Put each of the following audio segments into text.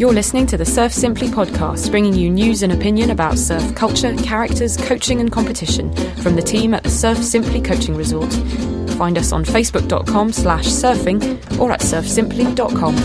You're listening to the Surf Simply podcast, bringing you news and opinion about surf culture, characters, coaching, and competition from the team at the Surf Simply Coaching Resort. Find us on facebook.com slash surfing or at surfsimply.com.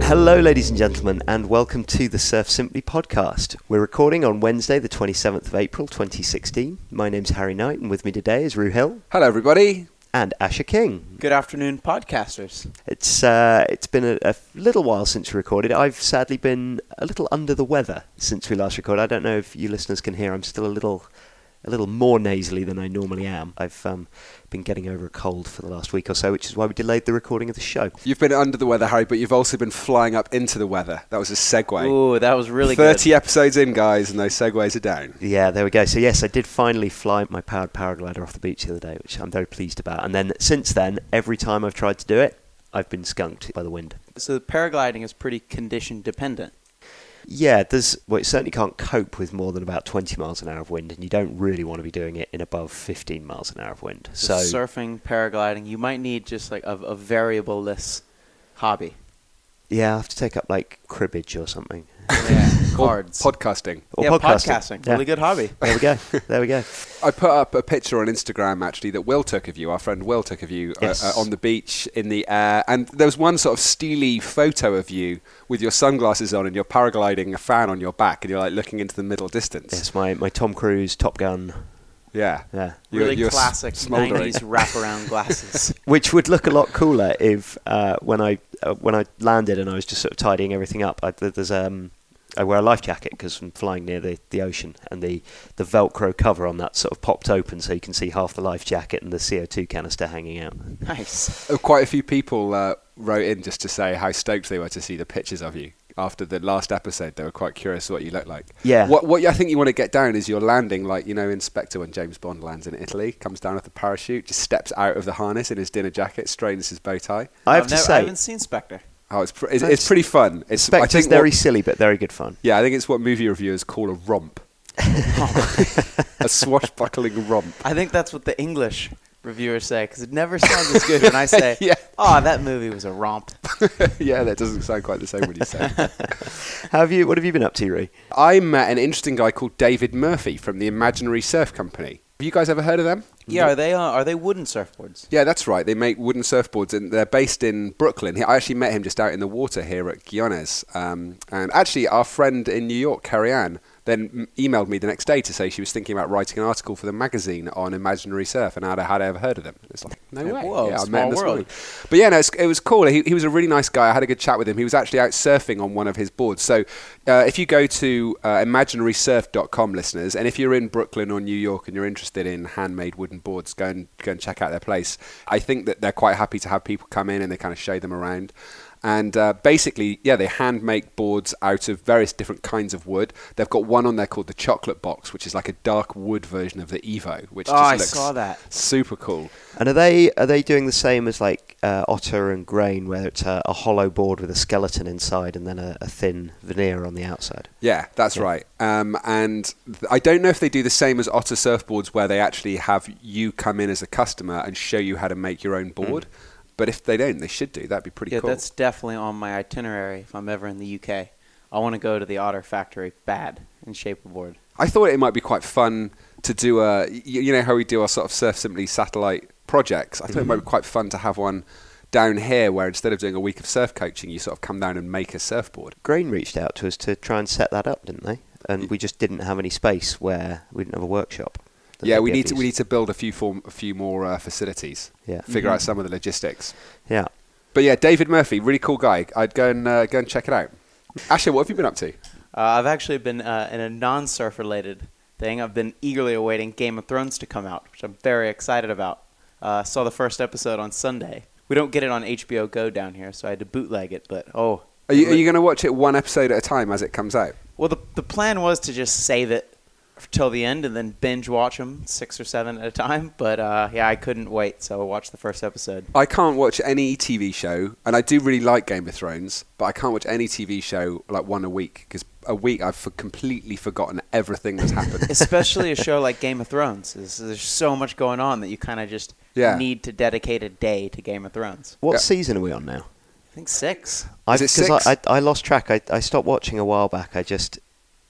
Hello, ladies and gentlemen, and welcome to the Surf Simply podcast. We're recording on Wednesday, the 27th of April, 2016. My name's Harry Knight, and with me today is Ru Hill Hello, everybody. And Asher King. Good afternoon, podcasters. It's uh, it's been a, a little while since we recorded. I've sadly been a little under the weather since we last recorded. I don't know if you listeners can hear. I'm still a little a little more nasally than I normally am. I've um, been getting over a cold for the last week or so, which is why we delayed the recording of the show. You've been under the weather, Harry, but you've also been flying up into the weather. That was a segue. Ooh, that was really 30 good. episodes in, guys, and those segues are down. Yeah, there we go. So yes, I did finally fly my powered paraglider off the beach the other day, which I'm very pleased about. And then since then, every time I've tried to do it, I've been skunked by the wind. So paragliding is pretty condition dependent. Yeah, there's well, it certainly can't cope with more than about 20 miles an hour of wind, and you don't really want to be doing it in above 15 miles an hour of wind. So surfing, paragliding, you might need just like a, a variable-less hobby. yeah, I have to take up like cribbage or something. Yeah, cards. Podcasting. Or yeah, podcasting. podcasting. Yeah. Really good hobby. There we go. There we go. I put up a picture on Instagram actually that Will took of you, our friend Will took of you uh, Yes. uh, on the beach in the air, and there was one sort of steely photo of you with your sunglasses on and you're paragliding a fan on your back, and you're like looking into the middle distance. Yes, my, my Tom Cruise Top Gun. Yeah. Yeah. You're- really you're classic smouldering. 90s wraparound glasses. which would look a lot cooler if uh, when I uh, when I landed and I was just sort of tidying everything up. I, there's um I wear a life jacket because I'm flying near the, the ocean, and the, the Velcro cover on that sort of popped open, so you can see half the life jacket and the CO2 canister hanging out. nice. Uh, Quite a few people uh, wrote in just to say how stoked they were to see the pictures of you after the last episode. They were quite curious what you look like. Yeah. What what I think you want to get down is you're landing like you know in Spectre when James Bond lands in Italy, comes down with a parachute, just steps out of the harness in his dinner jacket, straightens his bow tie. I have I've to never, I haven't seen Spectre. Oh, it's pr- it's, it's pretty fun. It's I Spectre's think very what- silly but very good fun. yeah, I think it's what movie reviewers call a romp. a swashbuckling romp. I think that's what the English reviewers say because it never sounds as good when I say, Yeah. "Oh, that movie was a romp." yeah, that doesn't sound quite the same when you say. How have you? What have you been up to, Ree? I met an interesting guy called David Murphy from the Imaginary Surf Company. Have you guys ever heard of them? Yeah, are they uh, are they wooden surfboards? Yeah, that's right. They make wooden surfboards, and they're based in Brooklyn. I actually met him just out in the water here at Guiones. Um, and actually, our friend in New York, Carrie Ann, then emailed me the next day to say she was thinking about writing an article for the magazine on imaginary surf and had I had I ever heard of them. It's like, no Yeah, way. whoa, yeah, I met him this world. morning. But yeah, no, it was cool. He, he was a really nice guy. I had a good chat with him. He was actually out surfing on one of his boards. So uh, if you go to uh, imaginarysurf.com, listeners, and if you're in Brooklyn or New York and you're interested in handmade wooden boards, go and go and check out their place. I think that they're quite happy to have people come in and they kind of show them around. And uh, basically, yeah, they hand make boards out of various different kinds of wood. They've got one on there called the Chocolate Box, which is like a dark wood version of the Evo, which Oh, just I looks saw that. super cool. And are they are they doing the same as like uh, Otter and Grain, where it's a, a hollow board with a skeleton inside and then a, a thin veneer on the outside? Yeah, that's Yeah. right. Um, and th- I don't know if they do the same as Otter surfboards, where they actually have you come in as a customer and show you how to make your own board. But if they don't, they should do. That'd be pretty Yeah, cool. that's definitely on my itinerary if I'm ever in the UK. I want to go to the Otter factory bad and shape a board. I thought it might be quite fun to do a. You, you know how we do our sort of Surf Simply satellite projects. I thought it might mm-hmm. be quite fun to have one down here, where instead of doing a week of surf coaching, you sort of come down and make a surfboard. Grain reached out to us to try and set that up, didn't they? And we just didn't have any space where we didn't have a workshop. That yeah, we need to we need to build a few form, a few more uh, facilities. Yeah. Figure Mhm. out some of the logistics. Yeah. But yeah, David Murphy, really cool guy. I'd go and uh, go and check it out. Ashley, what have you been up to? Uh, I've actually been uh, in a non-surf related thing. I've been eagerly awaiting Game of Thrones to come out, which I'm very excited about. Uh, saw the first episode on Sunday. We don't get it on HBO Go down here, so I had to bootleg it. But oh, Are you, are you going to watch it one episode at a time as it comes out? well, the the plan was to just save it till the end and then binge watch them six or seven at a time. But uh, yeah, I couldn't wait, so I watched the first episode. I can't watch any TV show, and I do really like Game of Thrones, but I can't watch any TV show like one a week because a week I've for completely forgotten everything that's happened. Especially a show like Game of Thrones. There's, there's so much going on that you kind of just Yeah. need to dedicate a day to Game of Thrones. What Yeah. season are we on now? I think six. I, Is it 'cause six? I, I, I lost track. I, I stopped watching a while back. I just,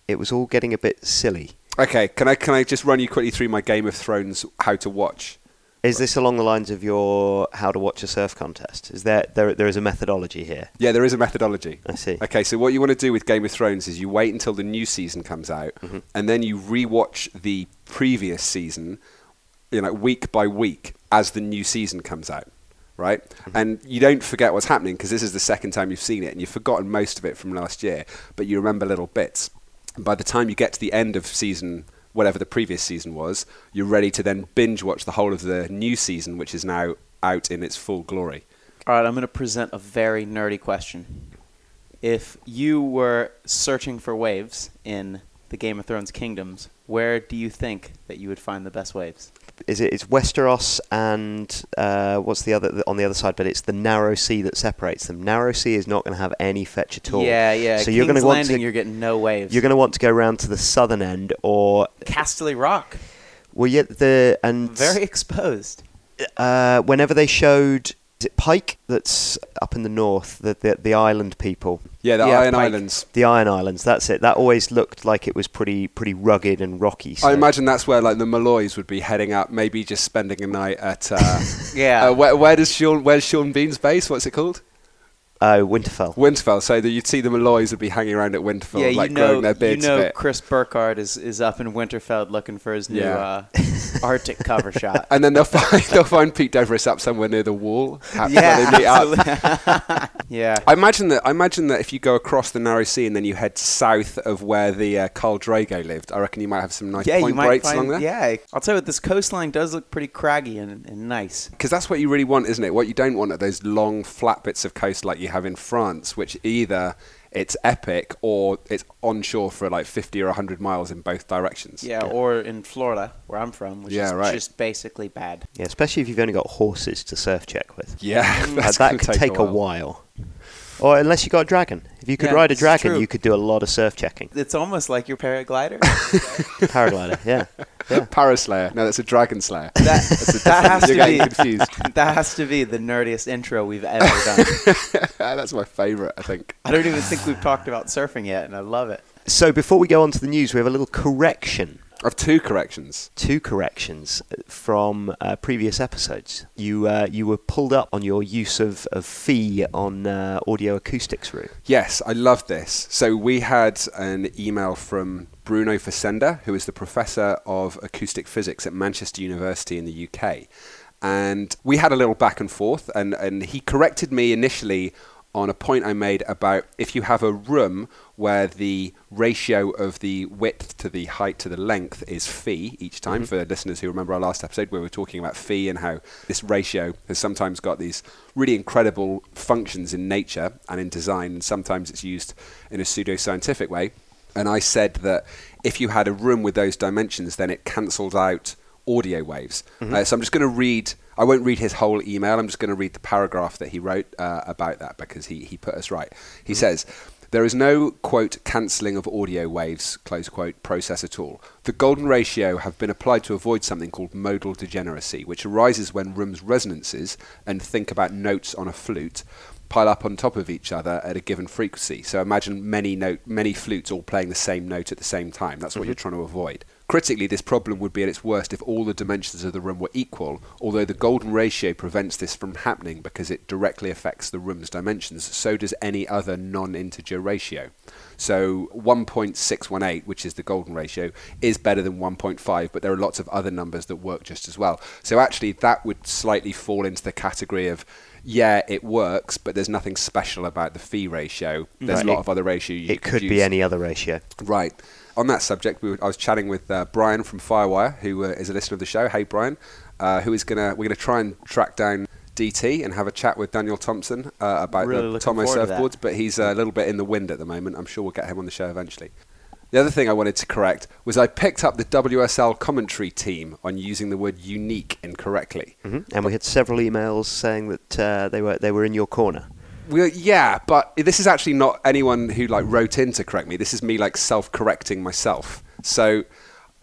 it was all getting a bit silly. Okay, can I can I just run you quickly through my Game of Thrones how to watch? Is this along the lines of your how to watch a surf contest? Is there there there is a methodology here? Yeah, there is a methodology. I see. Okay, so what you want to do with Game of Thrones is you wait until the new season comes out, Mm-hmm. and then you rewatch the previous season, you know, week by week as the new season comes out, right? Mm-hmm. And you don't forget what's happening because this is the second time you've seen it, and you've forgotten most of it from last year, but you remember little bits. And by the time you get to the end of season, whatever the previous season was, you're ready to then binge watch the whole of the new season, which is now out in its full glory. All right, I'm going to present a very nerdy question. If you were searching for waves in the Game of Thrones kingdoms, where do you think that you would find the best waves? Is it? It's Westeros and uh, what's the other on the other side? But it's the narrow sea that separates them. Narrow sea is not going to have any fetch at all. Yeah, yeah. So King's you're going to want to you're getting no waves. you're going to want to go round to the southern end, or Casterly Rock, well, yeah, the and very exposed. uh, whenever they showed is it Pike that's up in the north, the the, the island people, Yeah, the Yeah, Iron Pike. Islands. the Iron Islands. That's it. That always looked like it was pretty pretty rugged and rocky. So. I imagine that's where like the Malloys would be heading up, maybe just spending a night at. Uh, Yeah. uh, where, where does Sean? Where's Sean Bean's base? What's it called? Oh, Winterfell. Winterfell. So that you'd see the Malloys would be hanging around at Winterfell, yeah, you like know, growing their you beards a know, bit. Chris Burkard is, is up in Winterfell looking for his new Yeah. uh, Arctic cover shot. And then they'll find they'll find Pete Devries up somewhere near the wall. yeah, they meet up. absolutely. yeah. I imagine that. I imagine that if you go across the narrow sea and then you head south of where the uh, Khal Drogo lived, I reckon you might have some nice yeah, point breaks find, along there. Yeah, I'll tell you what, this coastline does look pretty craggy and, and nice. Because that's what you really want, isn't it? What you don't want are those long, flat bits of coast like you have in France, which either it's epic or it's onshore for like 50 or 100 miles in both directions. Yeah, or in Florida, where I'm from, which Yeah, is right. just basically bad. Yeah, especially if you've only got horses to surf check with. Yeah, mm. that's that gonna could take, a, while. Or unless you got a dragon. If you could Yeah, ride a dragon, true. you could do a lot of surf checking. It's almost like your paraglider. Paraglider, yeah. yeah. Paraslayer. No, that's a dragon slayer. that, That's a that has to You're be confused. that has to be the nerdiest intro we've ever done. Ah, that's my favourite, I think. I don't even think we've talked about surfing yet, and I love it. So before we go on to the news, we have a little correction. Of two corrections. Two corrections from uh, previous episodes. You uh, you were pulled up on your use of, of phi on uh, audio acoustics route. Yes, I love this. So we had an email from Bruno Fazenda, who is the professor of acoustic physics at Manchester University in the UK. And we had a little back and forth, and, and he corrected me initially on a point I made about if you have a room where the ratio of the width to the height to the length is phi each time. For listeners who remember our last episode, where we were talking about phi and how this ratio has sometimes got these really incredible functions in nature and in design, and sometimes it's used in a pseudoscientific way. And I said that if you had a room with those dimensions, then it cancels out audio waves. Uh, so I'm just going to read. I won't read his whole email. I'm just going to read the paragraph that he wrote uh, about that because he, he put us right. He says. There is no, quote, cancelling of audio waves, close quote, process at all. The golden ratio have been applied to avoid something called modal degeneracy, which arises when rooms' resonances, and think about notes on a flute, pile up on top of each other at a given frequency. So imagine many note, many flutes all playing the same note at the same time. That's what mm-hmm. you're trying to avoid. Critically, this problem would be at its worst if all the dimensions of the room were equal, although the golden ratio prevents this from happening because it directly affects the room's dimensions. So does any other non-integer ratio. So 1.618, which is the golden ratio, is better than 1.5, but there are lots of other numbers that work just as well. So actually, that would slightly fall into the category of yeah, it works, but there's nothing special about the phi ratio. There's Right. a lot of other ratio you It could be any other ratio. Right. On that subject, we were, I was chatting with uh, Brian from Firewire, who uh, is a listener of the show. Hey, Brian, uh, who is gonna we're gonna try and track down DT and have a chat with Daniel Thomson uh, about Really the Tomo forward to surfboards. But he's a little bit in the wind at the moment. I'm sure we'll get him on the show eventually. The other thing I wanted to correct was I picked up the WSL commentary team on using the word unique incorrectly. hmm And we had several emails saying that uh, they were they were in your corner. Well, yeah, but this is actually not anyone who like wrote in to correct me. This is me like self-correcting myself. So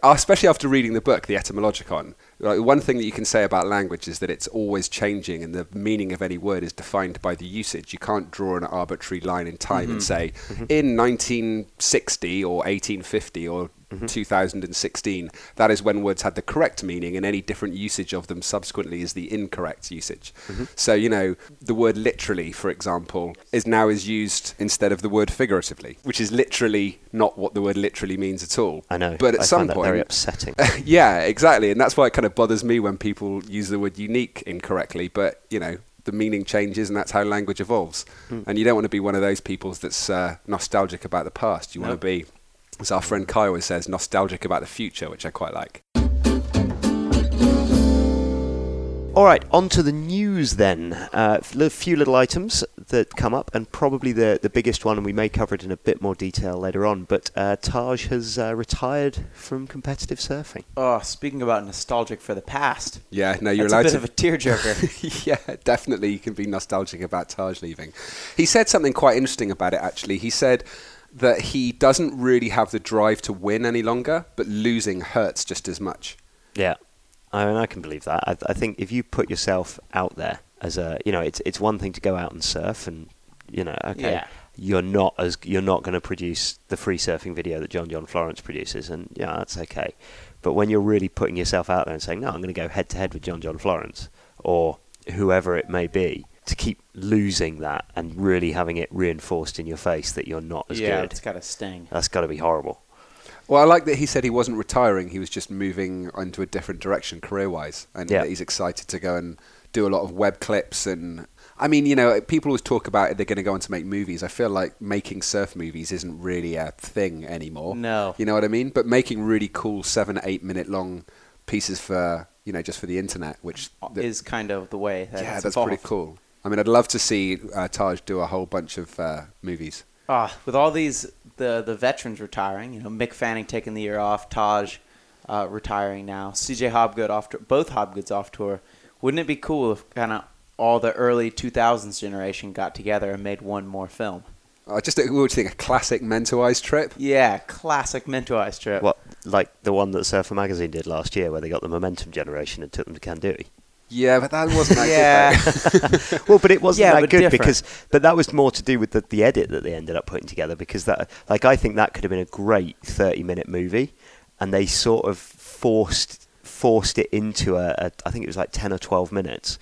especially after reading the book, the Etymologicon, like, one thing that you can say about language is that it's always changing, and the meaning of any word is defined by the usage. You can't draw an arbitrary line in time and mm-hmm. say, mm-hmm. in 1960 or 1850 or Mm-hmm. 2016, that is when words had the correct meaning, and any different usage of them subsequently is the incorrect usage. Mm-hmm. So, you know, the word literally, for example, is now is used instead of the word figuratively, which is literally not what the word literally means at all. I know. But at I some point, very upsetting. yeah, exactly, and that's why it kind of bothers me when people use the word unique incorrectly. But you know, the meaning changes, and that's how language evolves. Hmm. And you don't want to be one of those people that's uh, nostalgic about the past. You want to be, as our friend Kai always says, nostalgic about the future, which I quite like. All right, on to the news then. Uh, a few little items that come up, and probably the, the biggest one, and we may cover it in a bit more detail later on. But uh, Taj has uh, retired from competitive surfing. Oh, speaking about nostalgic for the past, Yeah, no, you're that's a allowed bit to. of a tearjerker. yeah, definitely you can be nostalgic about Taj leaving. He said something quite interesting about it, actually. He said that he doesn't really have the drive to win any longer, but losing hurts just as much. Yeah, I mean, I can believe that. I, I think if you put yourself out there as a, you know, it's it's one thing to go out and surf, and you know, okay, Yeah. you're not as you're not going to produce the free surfing video that John John Florence produces, and yeah, that's okay. But when you're really putting yourself out there and saying, no, I'm going to go head to head with John John Florence or whoever it may be, to keep losing that and really having it reinforced in your face that you're not as yeah, good, it's got a sting. that's got to be horrible. Well, I like that he said he wasn't retiring; he was just moving into a different direction career-wise, and Yeah. that he's excited to go and do a lot of web clips. And I mean, you know, people always talk about it, they're going to go on to make movies. I feel like making surf movies isn't really a thing anymore. No. you know what I mean. But making really cool seven, eight-minute long pieces for you know just for the internet, which uh, the- is kind of the way that yeah, it's that's evolved. pretty cool. I mean, I'd love to see uh, Taj do a whole bunch of uh, movies. Ah, with all these the the veterans retiring, you know, Mick Fanning taking the year off, Taj uh, retiring now, C.J. Hobgood off tour, both Hobgoods off tour. Wouldn't it be cool if kind of all the early 2000s generation got together and made one more film? Uh, just a, what would you think? A classic Mentawais trip. Yeah, classic Mentawais trip. What, like the one that Surfer Magazine did last year, where they got the Momentum generation and took them to Kandui. Yeah, but that wasn't that Yeah. good. well, but it wasn't Yeah, that good different. because, but that was more to do with the, the edit that they ended up putting together. Because that, like, I think that could have been a great thirty-minute movie, and they sort of forced forced it into a, a, I think it was like ten or twelve minutes,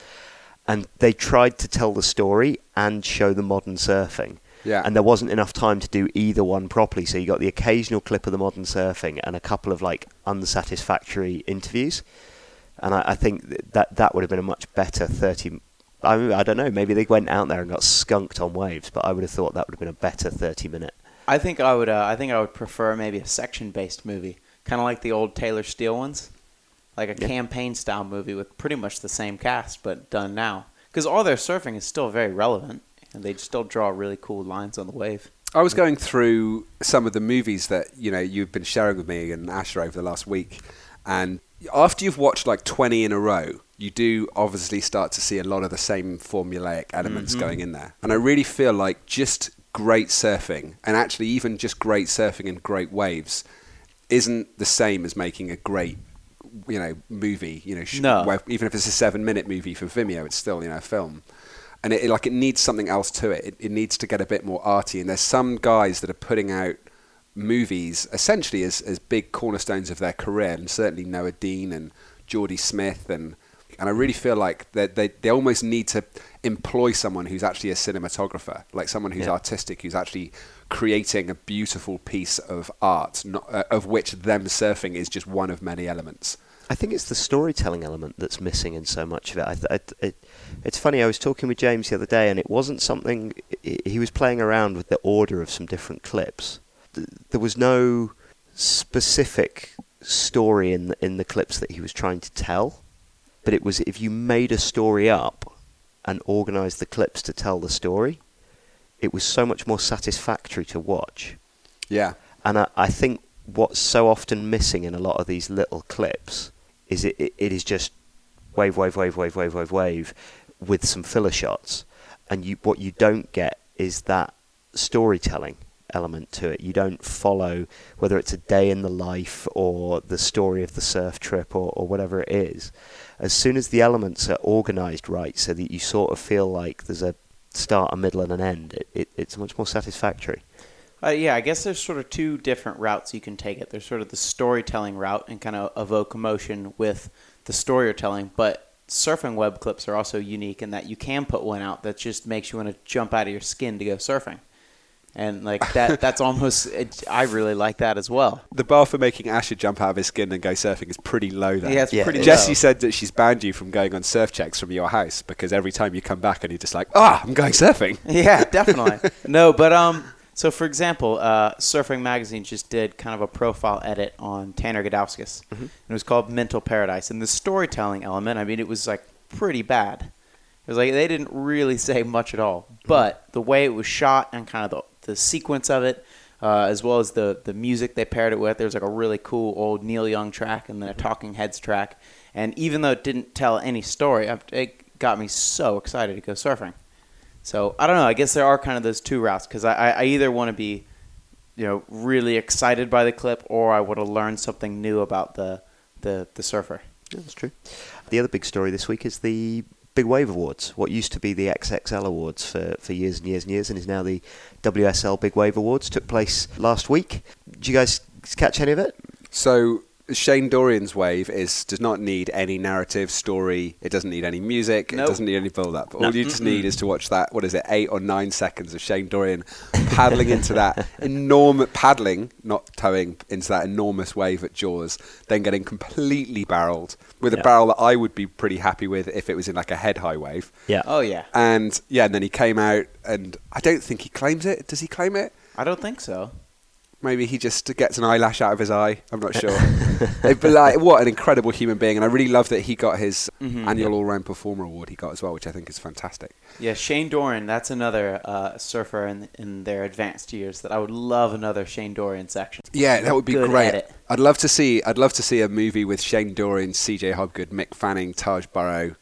and they tried to tell the story and show the modern surfing. Yeah. And there wasn't enough time to do either one properly, so you got the occasional clip of the modern surfing and a couple of like unsatisfactory interviews. And I, I think that that would have been a much better thirty. I, I don't know. Maybe they went out there and got skunked on waves, but I would have thought that would have been a better thirty-minute. I think I would. Uh, I think I would prefer maybe a section-based movie, kind of like the old Taylor Steele ones, like a Yeah. campaign-style movie with pretty much the same cast but done now. Because all their surfing is still very relevant, and they still draw really cool lines on the wave. I was going through some of the movies that you know you've been sharing with me and Asher over the last week, and after you've watched like twenty in a row, you do obviously start to see a lot of the same formulaic elements mm-hmm. going in there. And I really feel like just great surfing, and actually even just great surfing and great waves, isn't the same as making a great you know movie. You know, sh- No. where- even if it's a seven-minute movie for Vimeo, it's still you know a film and it, it- like it needs something else to it. it. It needs to get a bit more arty. And there's some guys that are putting out movies essentially as, as big cornerstones of their career, and certainly Noa Deane and Geordie Smith, and and I really feel like that they, they almost need to employ someone who's actually a cinematographer, like someone who's Yeah. artistic, who's actually creating a beautiful piece of art, not, uh, of which them surfing is just one of many elements. I think it's the storytelling element that's missing in so much of it. I, th- I, it. It's funny. I was talking with James the other day, and it wasn't something. He was playing around with the order of some different clips. Th- There was no specific story in the, in the clips that he was trying to tell, but it was if you made a story up and organised the clips to tell the story, it was so much more satisfactory to watch. Yeah. And I, I think what's so often missing in a lot of these little clips is it, it, it is just wave, wave, wave, wave, wave, wave, wave with some filler shots. And you, what you don't get is that storytelling. Element to it. You don't follow whether it's a day in the life or the story of the surf trip or, or whatever it is. As soon as the elements are organized right, so that you sort of feel like there's a start, a middle, and an end, it, it, it's much more satisfactory. Uh, yeah, I guess there's sort of two different routes you can take it. There's sort of the storytelling route and kind of evoke emotion with the story you're telling, but surfing web clips are also unique in that you can put one out that just makes you want to jump out of your skin to go surfing. And like that, that's almost. It, I really like that as well. The bar for making Asher jump out of his skin and go surfing is pretty low there. Yeah, it's Yeah, pretty. it is. Jessie low. said that she's banned you from going on surf checks from your house because every time you come back and you're just like, ah, I'm going surfing. yeah, definitely. no, but um, so for example, uh, Surfing Magazine just did kind of a profile edit on Tanner Gudauskas. Mm-hmm. And it was called Mental Paradise, and the storytelling element. I mean, it was like pretty bad. It was like they didn't really say much at all, Mm-hmm. but the way it was shot and kind of the the sequence of it. Uh, as well as the, the music they paired it with. There was like a really cool old Neil Young track and then a Talking Heads track. And even though it didn't tell any story, it got me so excited to go surfing. So I don't know. I guess there are kind of those two routes because I, I, I either want to be, you know, really excited by the clip, or I want to learn something new about the the, the surfer. Yeah, that's true. The other big story this week is the Big Wave Awards. What used to be the XXL Awards for, for years and years and years, and is now the WSL Big Wave Awards. Took place last week. Did you guys catch any of it? So Shane Dorian's wave is does not need any narrative story. It doesn't need any music. Nope. It doesn't need any build up. All No. you just need is to watch that. What is it? Eight or nine seconds of Shane Dorian paddling into that enormous paddling, not towing into that enormous wave at Jaws, then getting completely barreled with a barrel that I would be pretty happy with if it was in like a head high wave. Yeah. Oh yeah, And yeah, and then he came out, and I don't think he claims it. Does he claim it? I don't think so. Maybe he just gets an eyelash out of his eye. I'm not sure. But like, what an incredible human being, and I really love that he got his Mhm. annual all-round performer award. He got as well, which I think is fantastic. Yeah, Shane Dorian. That's another uh, surfer in in their advanced years that I would love another Shane Dorian section. Yeah, that would be Good great. edit. I'd love to see. I'd love to see a movie with Shane Dorian, C.J. Hobgood, Mick Fanning, Taj Burrow,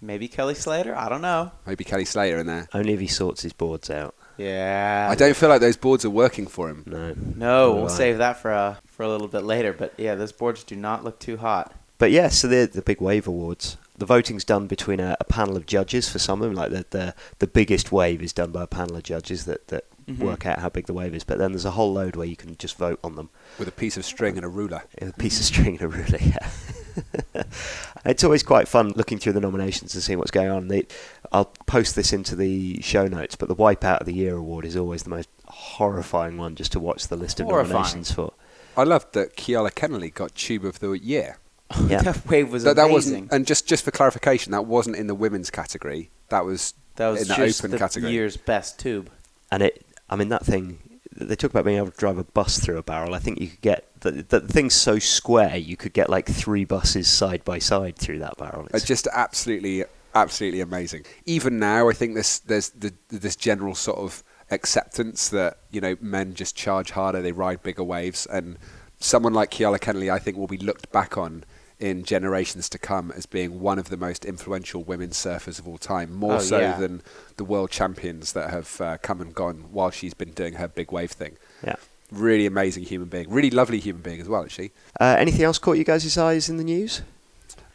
Maybe Kelly Slater. I don't know. maybe Kelly Slater in there. Only if he sorts his boards out. Yeah. I don't feel like those boards are working for him. No. No, we'll do I. save that for uh, for a little bit later. But yeah, those boards do not look too hot. But yeah, so the the Big Wave Awards. The voting's done between a, a panel of judges for some of them. Like the, the the biggest wave is done by a panel of judges that that Mhm. work out how big the wave is. But then there's a whole load where you can just vote on them. With a piece of string and a ruler. A piece of string and a ruler, yeah. it's always quite fun looking through the nominations and seeing what's going on. They, I'll post this into the show notes, but the Wipeout of the Year award is always the most horrifying one just to watch the list of Horrifying. nominations for. I loved that Keala Kennelly got Tube of the Year. Yeah. that wave was That, that amazing. wasn't, and just just for clarification, that wasn't in the women's category. That was that was in the open the category. year's best tube. And it, I mean, that thing, they talk about being able to drive a bus through a barrel. I think you could get, the, the thing's so square, you could get like three buses side by side through that barrel. Uh, it's just absolutely, absolutely amazing. Even now, I think this there's the, this general sort of acceptance that you know men just charge harder, they ride bigger waves, and someone like Keala Kennelly, I think, will be looked back on in generations to come as being one of the most influential women surfers of all time, more Oh, so yeah. than the world champions that have uh, come and gone while she's been doing her big wave thing. yeah. Really amazing human being, really lovely human being as well, actually. Uh, anything else caught you guys' eyes in the news?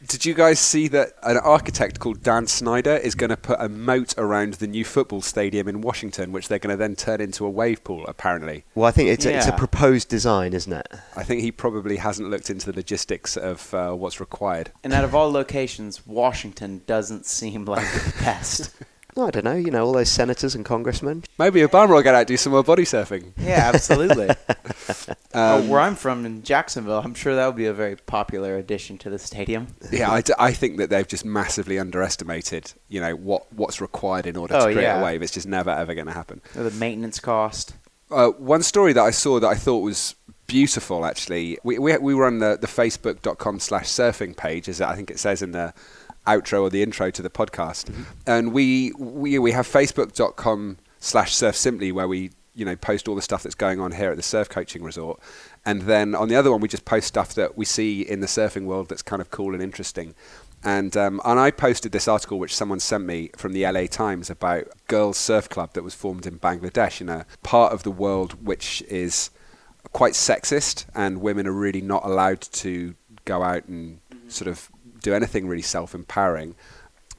Did you guys see that an architect called Dan Snyder is going to put a moat around the new football stadium in Washington, which they're going to then turn into a wave pool, apparently? Well, I think it's, a, it's a proposed design, isn't it? I think he probably hasn't looked into the logistics of uh, what's required. And out of all locations, Washington doesn't seem like the best. No, I don't know. You know, all those senators and congressmen. Maybe Obama will get out and do some more body surfing. yeah, absolutely. oh, Um, where I'm from in Jacksonville, I'm sure that would be a very popular addition to the stadium. yeah, I, d- I think that they've just massively underestimated, you know, what, what's required in order Oh, to create yeah. a wave. It's just never ever going to happen. The maintenance cost. Uh, one story that I saw that I thought was beautiful, actually. We, we, we were on the, the facebook.com slash surfing page, as I think it says in the outro or the intro to the podcast. And we, we, we have facebook.com slash surf simply where we you know post all the stuff that's going on here at the surf coaching resort and then on the other one we just post stuff that we see in the surfing world that's kind of cool and interesting And um, and I posted this article which someone sent me from the LA Times about girls surf club that was formed in Bangladesh in a part of the world which is quite sexist and women are really not allowed to go out and sort of do anything really self-empowering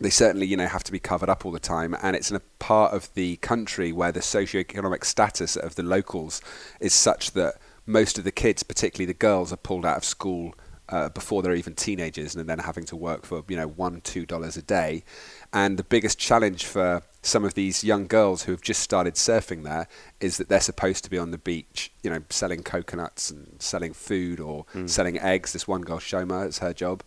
they certainly you know have to be covered up all the time. And it's in a part of the country where the socio-economic status of the locals is such that most of the kids particularly the girls are pulled out of school uh, before they're even teenagers and then having to work for you know one two dollars a day. And the biggest challenge for some of these young girls who have just started surfing there is that they're supposed to be on the beach you know selling coconuts and selling food or mm. selling eggs. This one girl Shoma it's her job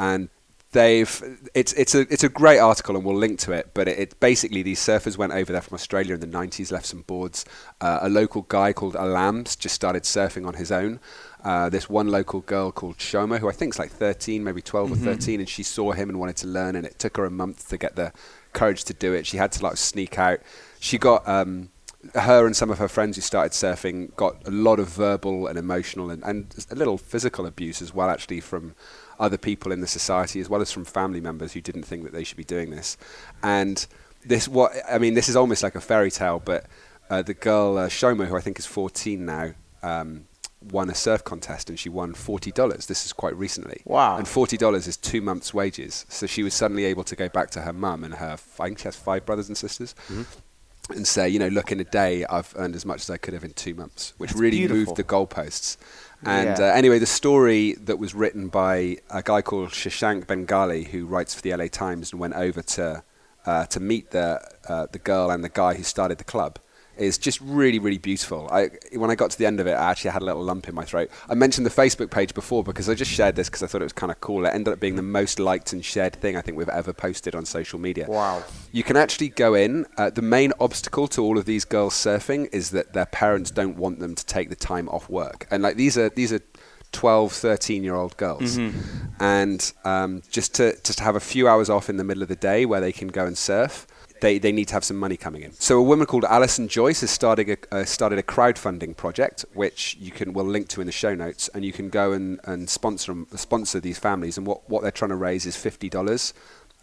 and they've it's it's a it's a great article and we'll link to it but it, it, basically these surfers went over there from Australia in the 90s left some boards. Uh, a local guy called Alams just started surfing on his own. Uh, this one local girl called Shoma who I think is like 13 maybe 12 mm-hmm. or 13 and she saw him and wanted to learn and it took her a month to get the courage to do it. She had to like sneak out. She got um, her and some of her friends who started surfing got a lot of verbal and emotional and, and a little physical abuse as well actually from other people in the society as well as from family members who didn't think that they should be doing this. And this, what I mean, this is almost like a fairy tale, but uh, the girl uh, Shoma, who I think is 14 now, um, won a surf contest and she won forty dollars. This is quite recently. Wow! And forty dollars is two months' wages. So she was suddenly able to go back to her mum and her. I think she has five brothers and sisters. Mm-hmm and say, you know, look, in a day I've earned as much as I could have in two months, which That's really beautiful. moved the goalposts. And yeah. uh, anyway, the story that was written by a guy called Shashank Bengali, who writes for the LA Times and went over to uh, to meet the uh, the girl and the guy who started the club is just really, really beautiful. I, when I got to the end of it, I actually had a little lump in my throat. I mentioned the Facebook page before because I just shared this because I thought it was kind of cool. It ended up being the most liked and shared thing I think we've ever posted on social media. Wow. You can actually go in. Uh, the main obstacle to all of these girls surfing is that their parents don't want them to take the time off work. And like these are these are 12, 13 year old girls. Mm-hmm. And um, just to just to have a few hours off in the middle of the day where they can go and surf they, they need to have some money coming in. So a woman called Alison Joyce has started a, uh, started a crowdfunding project, which you can we'll link to in the show notes, and you can go and, and sponsor sponsor these families. And what, what they're trying to raise is fifty dollars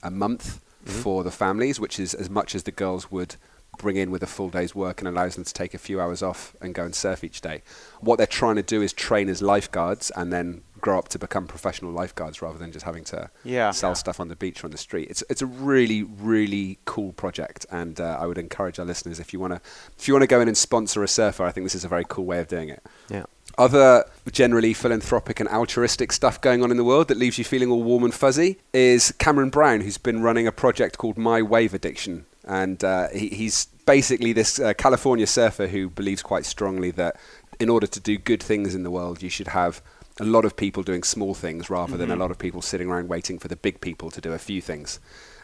a month mm-hmm. for the families, which is as much as the girls would bring in with a full day's work and allows them to take a few hours off and go and surf each day. What they're trying to do is train as lifeguards and then grow up to become professional lifeguards rather than just having to yeah. sell yeah. stuff on the beach or on the street. It's it's a really really cool project, and uh, I would encourage our listeners if you want to if you want to go in and sponsor a surfer, I think this is a very cool way of doing it. Yeah. Other generally philanthropic and altruistic stuff going on in the world that leaves you feeling all warm and fuzzy is Cameron Brown, who's been running a project called My Wave Addiction, and uh, he, he's basically this uh, California surfer who believes quite strongly that in order to do good things in the world, you should have a lot of people doing small things rather mm-hmm. than a mm-hmm. lot of people sitting around waiting for the big people to do a few things.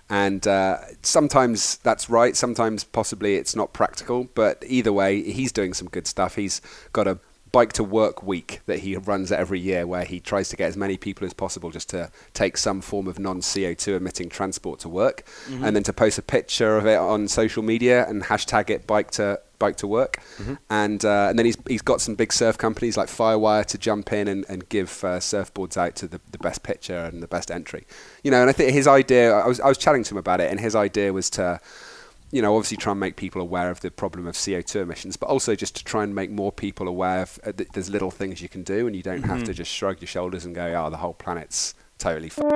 And uh, sometimes that's right, sometimes possibly it's not practical, but either way, he's doing some good stuff. He's got a bike to work week that he runs every year where he tries to get as many people as possible just to take some form of non CO2 emitting transport to work mm-hmm. and then to post a picture of it on social media and hashtag it bike to bike to work mm-hmm. and uh, and then he's he's got some big surf companies like Firewire to jump in and, and give uh, surfboards out to the, the best picture and the best entry you know and I think his idea I was I was chatting to him about it and his idea was to you know, obviously try and make people aware of the problem of CO2 emissions, but also just to try and make more people aware of uh, th- there's little things you can do and you don't mm-hmm. have to just shrug your shoulders and go, oh, the whole planet's totally fine.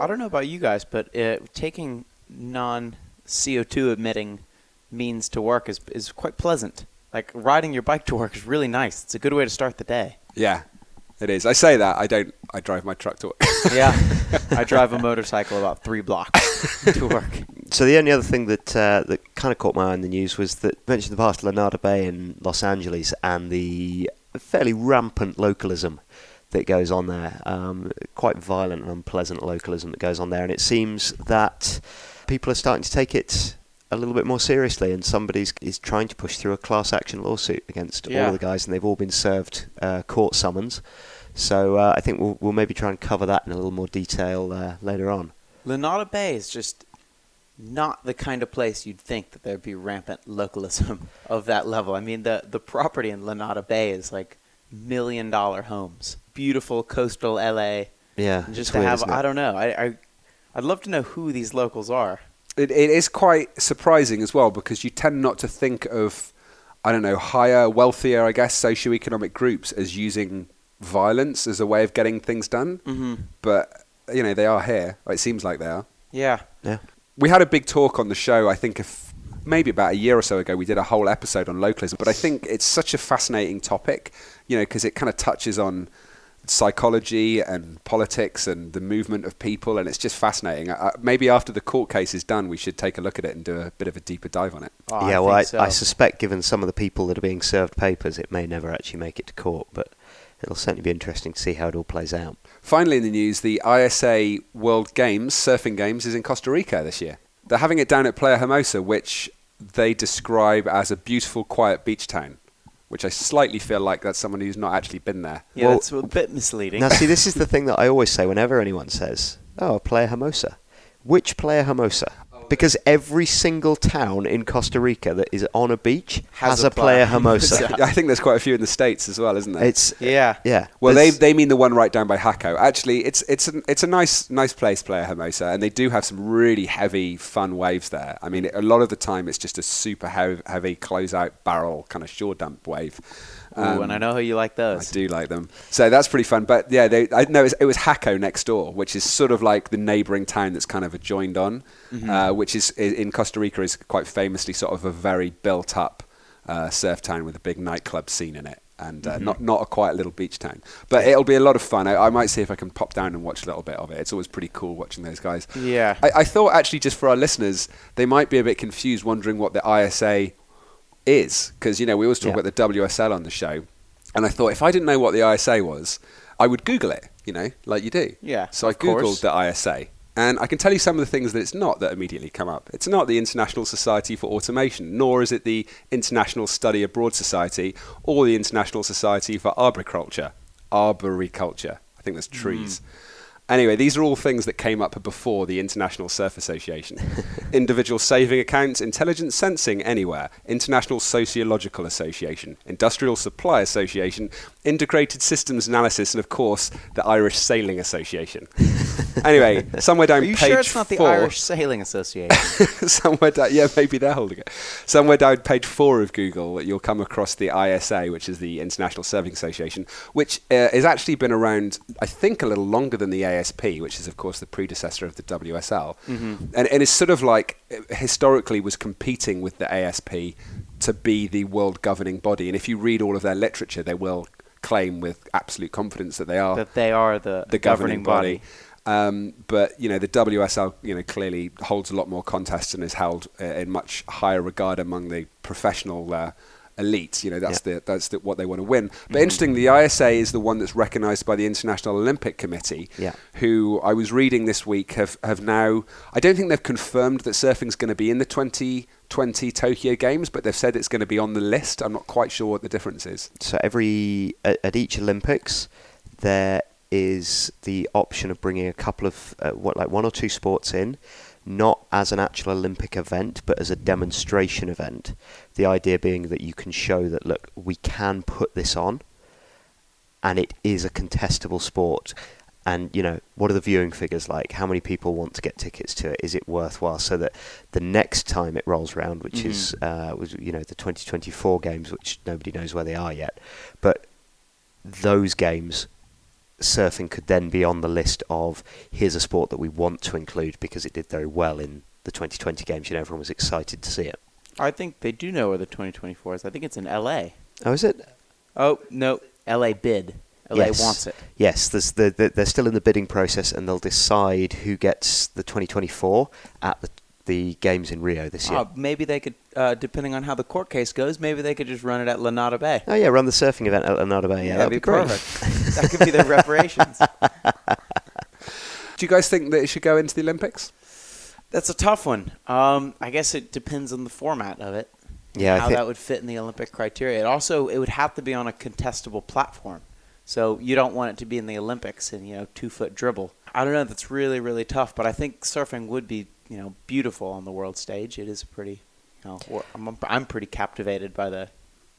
I don't know about you guys, but uh, taking non CO2 emitting means to work is, is quite pleasant. Like riding your bike to work is really nice. It's a good way to start the day. Yeah, it is. I say that. I don't. I drive my truck to work. yeah. I drive a motorcycle about three blocks to work. So the only other thing that uh, that kind of caught my eye in the news was that mentioned the past Lunada Bay in Los Angeles and the fairly rampant localism that goes on there. Um, quite violent and unpleasant localism that goes on there, and it seems that people are starting to take it a little bit more seriously, and somebody is trying to push through a class action lawsuit against yeah. all the guys, and they've all been served uh, court summons. So uh, I think we'll, we'll maybe try and cover that in a little more detail uh, later on. Lunada Bay is just not the kind of place you'd think that there'd be rampant localism of that level. I mean, the the property in Lunada Bay is like million dollar homes, beautiful coastal LA. Yeah, just to weird, have? I don't know. I, I, I'd love to know who these locals are. It, it is quite surprising as well because you tend not to think of, I don't know, higher, wealthier, I guess, socioeconomic groups as using violence as a way of getting things done. Mm-hmm. But, you know, they are here. Or it seems like they are. Yeah. Yeah. We had a big talk on the show, I think, if maybe about a year or so ago. We did a whole episode on localism. But I think it's such a fascinating topic, you know, because it kind of touches on psychology and politics and the movement of people, and it's just fascinating. Uh, maybe after the court case is done, we should take a look at it and do a bit of a deeper dive on it. Oh, I yeah, well, I, so. I suspect given some of the people that are being served papers, it may never actually make it to court, but it'll certainly be interesting to see how it all plays out. Finally, in the news, the ISA World Games, Surfing Games, is in Costa Rica this year. They're having it down at Playa Hermosa, which they describe as a beautiful, quiet beach town, which I slightly feel like that's someone who's not actually been there. yeah, well- that's a bit misleading. Now, see, this is the thing that I always say whenever anyone says, "Oh, Playa Hermosa," which Playa Hermosa? Because every single town in Costa Rica that is on a beach has, Has a, a Playa Playa Hermosa. Hermosa. I think there's quite a few in the States as well, isn't there? it's yeah. yeah. Well, they, they mean the one right down by Jaco. Actually, it's it's a, it's a nice nice place, Playa Hermosa, and they do have some really heavy, fun waves there. I mean, a lot of the time it's just a super heavy, heavy closeout barrel kind of shore dump wave. Ooh, Um, and I know how you like those. I do like them. So that's pretty fun. But yeah, they, I know it was, it was Jaco next door, which is sort of like the neighbouring town that's kind of adjoined on, uh, which is in Costa Rica is quite famously sort of a very built up uh, surf town with a big nightclub scene in it. And uh, not not a quiet little beach town, but it'll be a lot of fun. I, I might see if I can pop down and watch a little bit of it. It's always pretty cool watching those guys. Yeah. I, I thought actually just for our listeners, they might be a bit confused, wondering what the ISA is, because you know we always talk Yeah. about the WSL on the show, and I thought if I didn't know what the ISA was, I would Google it, you know, like you do. Yeah, So I googled course. the ISA, and I can tell you some of the things that it's not that immediately come up. It's not the International Society for Automation, nor is it the International Study Abroad Society or the International Society for Arboriculture. Arboriculture. I think that's trees. Hmm. Anyway, these are all things that came up before the International Surf Association. Individual Saving Accounts, Intelligent Sensing Anywhere, International Sociological Association, Industrial Supply Association, Integrated Systems Analysis, and of course, the Irish Sailing Association. anyway, somewhere down page. Are you page sure it's not the four, Irish Sailing Association? somewhere down, yeah, maybe they're holding it. Somewhere down page four of Google, you'll come across the ISA, which is the International Surfing Association, which uh, has actually been around, I think, a little longer than the ASP, which is, of course, the predecessor of the WSL, and, and it's sort of like uh, historically was competing with the ASP to be the world governing body. And if you read all of their literature, they will claim with absolute confidence that they are that they are the, the governing body. Um, but you know the WSL, you know, clearly holds a lot more contests and is held uh, in much higher regard among the professional uh, elite. You know, that's the that's the, what they want to win. But interesting, the ISA is the one that's recognised by the International Olympic Committee, Yeah. who I was reading this week have have now. I don't think they've confirmed that surfing's going to be in the 2020 Tokyo Games, but they've said it's going to be on the list. I'm not quite sure what the difference is. so every at, at each Olympics there is the option of bringing a couple of uh, what like one or two sports in not as an actual Olympic event but as a demonstration event. The idea being that you can show that look we can put this on and it is a contestable sport. And you know what are the viewing figures like? How many people want to get tickets to it? Is it worthwhile? So that the next time it rolls around which is uh, was you know the 2024 games which nobody knows where they are yet but those games surfing could then be on the list of here's a sport that we want to include because it did very well in the 2020 games you know everyone was excited to see it I think they do know where the 2024 is. I think it's in LA. oh is it Oh no, LA bid. LA Yes. wants it. Yes, there's the, the, they're still in the bidding process, and they'll decide who gets the 2024 at the, the games in Rio this year. Uh, maybe they could, uh, depending on how the court case goes, maybe they could just run it at Lunada Bay. oh yeah, run the surfing event at Lunada Bay. Yeah, that'd, be, great. perfect. that could be their reparations. Do you guys think that it should go into the Olympics? That's a tough one. Um, I guess it depends on the format of it. Yeah, I how that would fit in the Olympic criteria. It also it would have to be on a contestable platform. So you don't want it to be in the Olympics in you know two foot dribble. I don't know. That's really really tough. But I think surfing would be you know beautiful on the world stage. It is pretty. You know, I'm I'm pretty captivated by the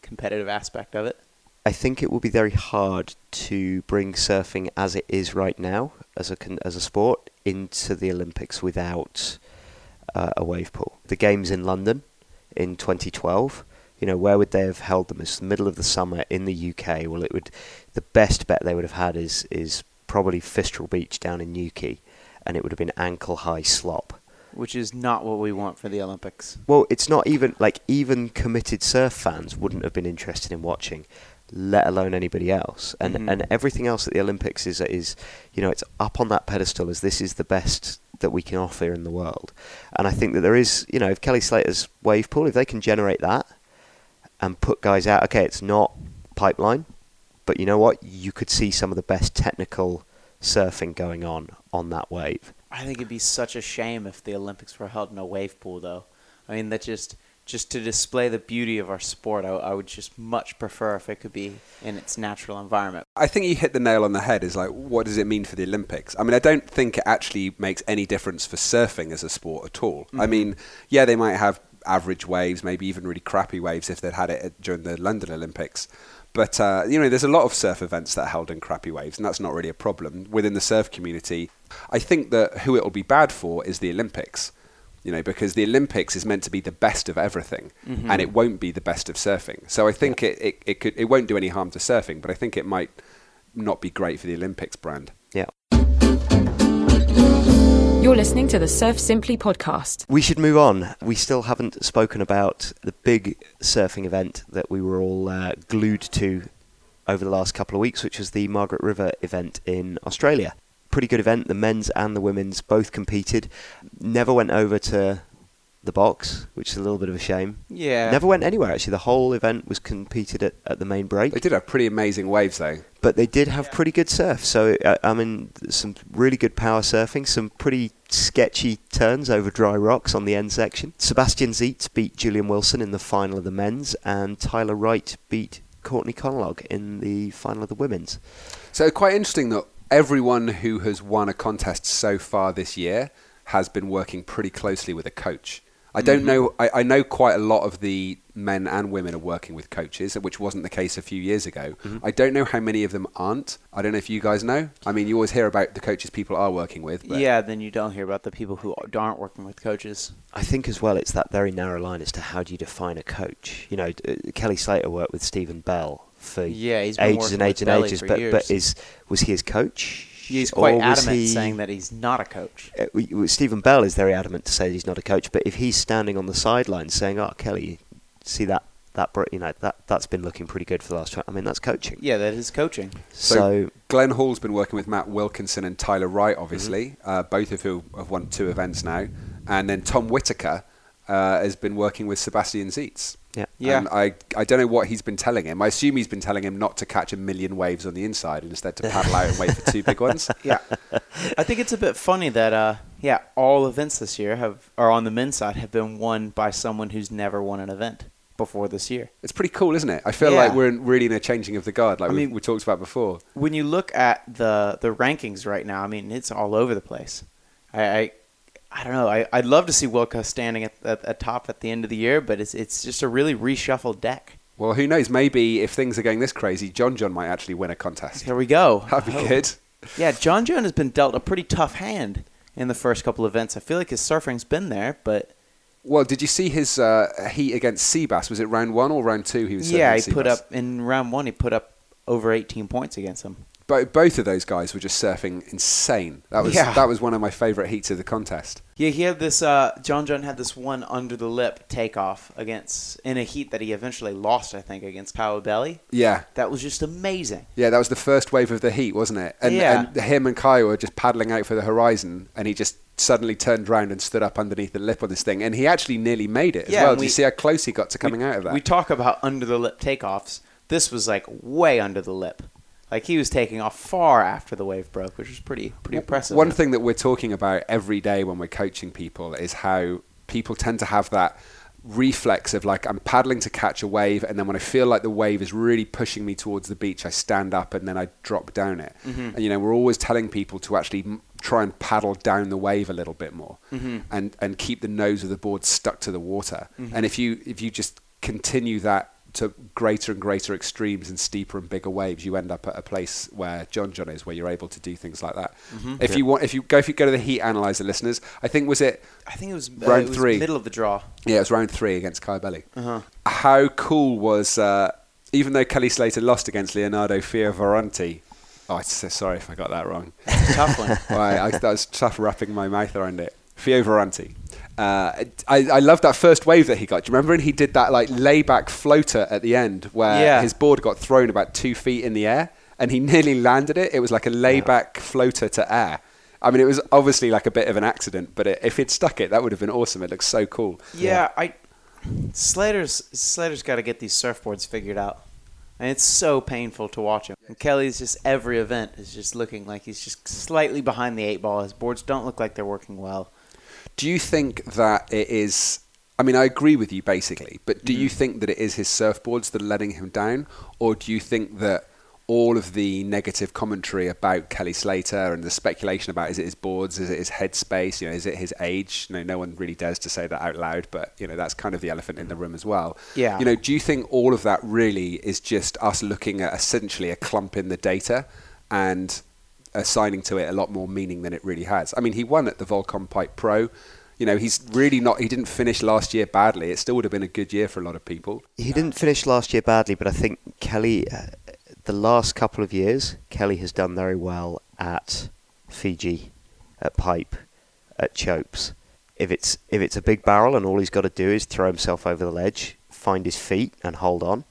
competitive aspect of it. I think it will be very hard to bring surfing as it is right now, as a as a sport, into the Olympics without uh, a wave pool. The games in London in 2012, you know, where would they have held them? It's the middle of the summer in the UK. Well, it would. The best bet they would have had is is probably Fistral Beach down in Newquay, and it would have been ankle high slop. Which is not what we want for the Olympics. Well, it's not even like even committed surf fans wouldn't have been interested in watching, let alone anybody else. And Mhm. and everything else at the Olympics is is you know it's up on that pedestal as this is the best that we can offer in the world. And I think that there is you know if Kelly Slater's wave pool if they can generate that and put guys out, okay, it's not pipeline, but you know what, you could see some of the best technical surfing going on on that wave. I think it'd be such a shame if the Olympics were held in a wave pool, though. I mean, that just just to display the beauty of our sport, I, I would just much prefer if it could be in its natural environment. I think you hit the nail on the head. Is like, what does it mean for the Olympics? I mean, I don't think it actually makes any difference for surfing as a sport at all. I mm-hmm. mean, yeah, they might have average waves, maybe even really crappy waves if they'd had it during the London Olympics. But uh, you know, there's a lot of surf events that are held in crappy waves, and that's not really a problem within the surf community. I think that who it'll be bad for is the Olympics. You know, because the Olympics is meant to be the best of everything, and it won't be the best of surfing. So I think it, it, it could it won't do any harm to surfing, but I think it might not be great for the Olympics brand. You're listening to the Surf Simply podcast. We should move on. We still haven't spoken about the big surfing event that we were all uh, glued to over the last couple of weeks, which was the Margaret River event in Australia. Pretty good event. The men's and the women's both competed. Never went over to the box, which is a little bit of a shame. Yeah. Never went anywhere, actually. The whole event was competed at, at the main break. They did have pretty amazing waves though. but they did have pretty good surf. So uh, I mean, some really good power surfing, some pretty sketchy turns over dry rocks on the end section. Sebastian Zietz beat Julian Wilson in the final of the men's, and Tyler Wright beat Courtney Conlogue in the final of the women's. So quite interesting that everyone who has won a contest so far this year has been working pretty closely with a coach. I don't know. I, I know quite a lot of the men and women are working with coaches, which wasn't the case a few years ago. I don't know how many of them aren't. I don't know if you guys know. I mean, you always hear about the coaches people are working with. But Yeah, then you don't hear about the people who aren't working with coaches. I think as well, it's that very narrow line as to how do you define a coach. You know, uh, Kelly Slater worked with Stephen Bell for Yeah, he's ages and with ages and ages, but years. but is was he his coach? He's Or quite adamant he- saying that he's not a coach. uh, we- we- Stephen Bell is very adamant to say he's not a coach, but if he's standing on the sidelines saying, "Oh, Kelly, see that That you know that that's been looking pretty good for the last," tw-" I mean, that's coaching. Yeah, that is coaching. So, Glenn Hall's been working with Matt Wilkinson and Tyler Wright, obviously, Mm-hmm. uh, both of who have won two events now. And then Tom Whitaker uh, has been working with Sebastian Zietz. Yeah, Yeah. And I, I don't know what he's been telling him. I assume he's been telling him not to catch a million waves on the inside and instead to paddle out and wait for two big ones. Yeah, I think it's a bit funny that uh, yeah, all events this year have are on the men's side have been won by someone who's never won an event before this year. It's pretty cool, isn't it? I feel Yeah. like we're in, really in a changing of the guard, like I we, mean- we talked about before. When you look at the the rankings right now, I mean, it's all over the place. I. I I don't know. I, I'd love to see Wilka standing at, at, at top at the end of the year, but it's it's just a really reshuffled deck. Well, who knows? Maybe if things are going this crazy, John John might actually win a contest. Here we go. That'd be Oh. good. Yeah, John Jones has been dealt a pretty tough hand in the first couple events. I feel like his surfing's been there, but Well, did you see his uh, heat against Seabass? Was it round one or round two? He was yeah, he put up in round one. He put up over 18 points against him. Bo- both of those guys were just surfing insane. That was Yeah. that was one of my favourite heats of the contest. Yeah, he had this. Uh, John John had this one under the lip takeoff against in a heat that he eventually lost. I think against Caio Ibelli. Yeah, That was just amazing. yeah, that was the first wave of the heat, wasn't it? And, Yeah. and him and Caio were just paddling out for the horizon, and he just suddenly turned round and stood up underneath the lip on this thing, and he actually nearly made it as Yeah, well. and Do you see how close he got to coming we, out of that? We talk about under the lip takeoffs. This was like way under the lip. Like he was taking off far after the wave broke, which was pretty pretty impressive. One thing that we're talking about every day when we're coaching people is how people tend to have that reflex of like I'm paddling to catch a wave and then when I feel like the wave is really pushing me towards the beach I stand up and then I drop down it Mm-hmm. and you know we're always telling people to actually m- try and paddle down the wave a little bit more Mm-hmm. and and keep the nose of the board stuck to the water and if you if you just continue that to greater and greater extremes and steeper and bigger waves, you end up at a place where John John is, where you're able to do things like that. Mm-hmm. If you want, if you go, if you go to the Heat analyzer, listeners, I think was it I think it was uh, Round it was three. middle of the draw. Yeah, it was round three against Caio Ibelli. Uh-huh. How cool was, uh, even though Kelly Slater lost against Leonardo Fioravanti, oh, I'm so sorry if I got that wrong. It's a tough one. I, that was tough wrapping my mouth around it. Fioravanti. Uh, I, I love that first wave that he got. Do you remember when he did that like layback floater at the end where Yeah. his board got thrown about two feet in the air and he nearly landed it? It was like a layback floater to air. I mean, it was obviously like a bit of an accident, but it, if he'd stuck it, that would have been awesome. It looks so cool. Yeah, I Slater's Slater's got to get these surfboards figured out. And it's so painful to watch him. And Kelly's just every event is just looking like he's just slightly behind the eight ball. His boards don't look like they're working well. Do you think that it is? I mean, I agree with you basically, but do Mm. you think that it is his surfboards that are letting him down, or do you think that all of the negative commentary about Kelly Slater and the speculation about is it his boards, is it his headspace, you know, is it his age? You know, no one really dares to say that out loud, but you know, that's kind of the elephant in the room as well. Yeah. You know, do you think all of that really is just us looking at essentially a clump in the data and assigning to it a lot more meaning than it really has? I mean, he won at the Volcom Pipe Pro. You know, he's really not. He didn't finish last year badly. It still would have been a good year for a lot of people. He didn't finish last year badly, but I think Kelly, uh, the last couple of years, Kelly has done very well at Fiji, at Pipe, at Chopes. If it's if it's a big barrel and all he's got to do is throw himself over the ledge, find his feet, and hold on,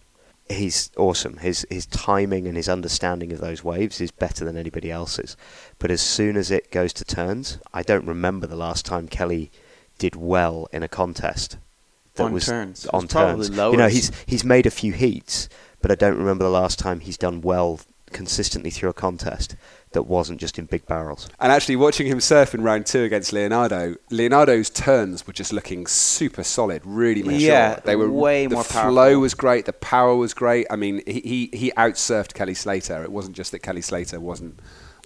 he's awesome. His his timing and his understanding of those waves is better than anybody else's. But as soon as it goes to turns, I don't remember the last time Kelly did well in a contest. On turns. On was turns. You know, he's he's made a few heats, but I don't remember the last time he's done well consistently through a contest that wasn't just in big barrels. And actually, watching him surf in round two against Leonardo, Leonardo's turns were just looking super solid, really mature. Yeah, they were way the more flow powerful. was great, the power was great. I mean, he he, he outsurfed Kelly Slater. It wasn't just that Kelly Slater wasn't.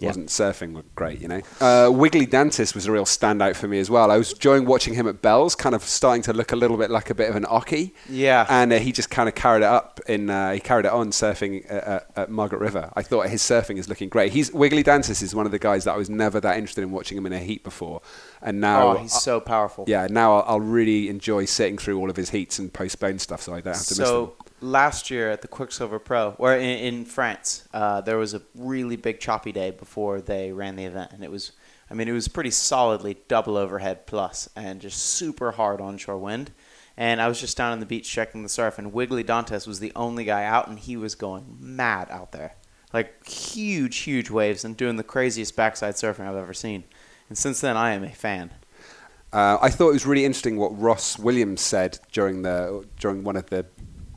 Wasn't surfing great, you know. Uh, Wiggolly Dantas was a real standout for me as well. I was enjoying watching him at Bells, kind of starting to look a little bit like a bit of an Occy. Yeah. and uh, he just kind of carried it up in. Uh, he carried it on surfing at, at, at Margaret River. I thought his surfing is looking great. He's Wiggolly Dantas is one of the guys that I was never that interested in watching him in a heat before, and now oh, he's so powerful. yeah, now I'll, I'll really enjoy sitting through all of his heats and postpone stuff, so I don't have to miss them. So last year at the Quiksilver Pro, or in, in France, uh, there was a really big choppy day before they ran the event, and it was, I mean, it was pretty solidly double overhead plus, and just super hard onshore wind. And I was just down on the beach checking the surf, and Wiggolly Dantas was the only guy out, and he was going mad out there, like huge, huge waves, and doing the craziest backside surfing I've ever seen. And since then, I am a fan. Uh, I thought it was really interesting what Ross Williams said during the during one of the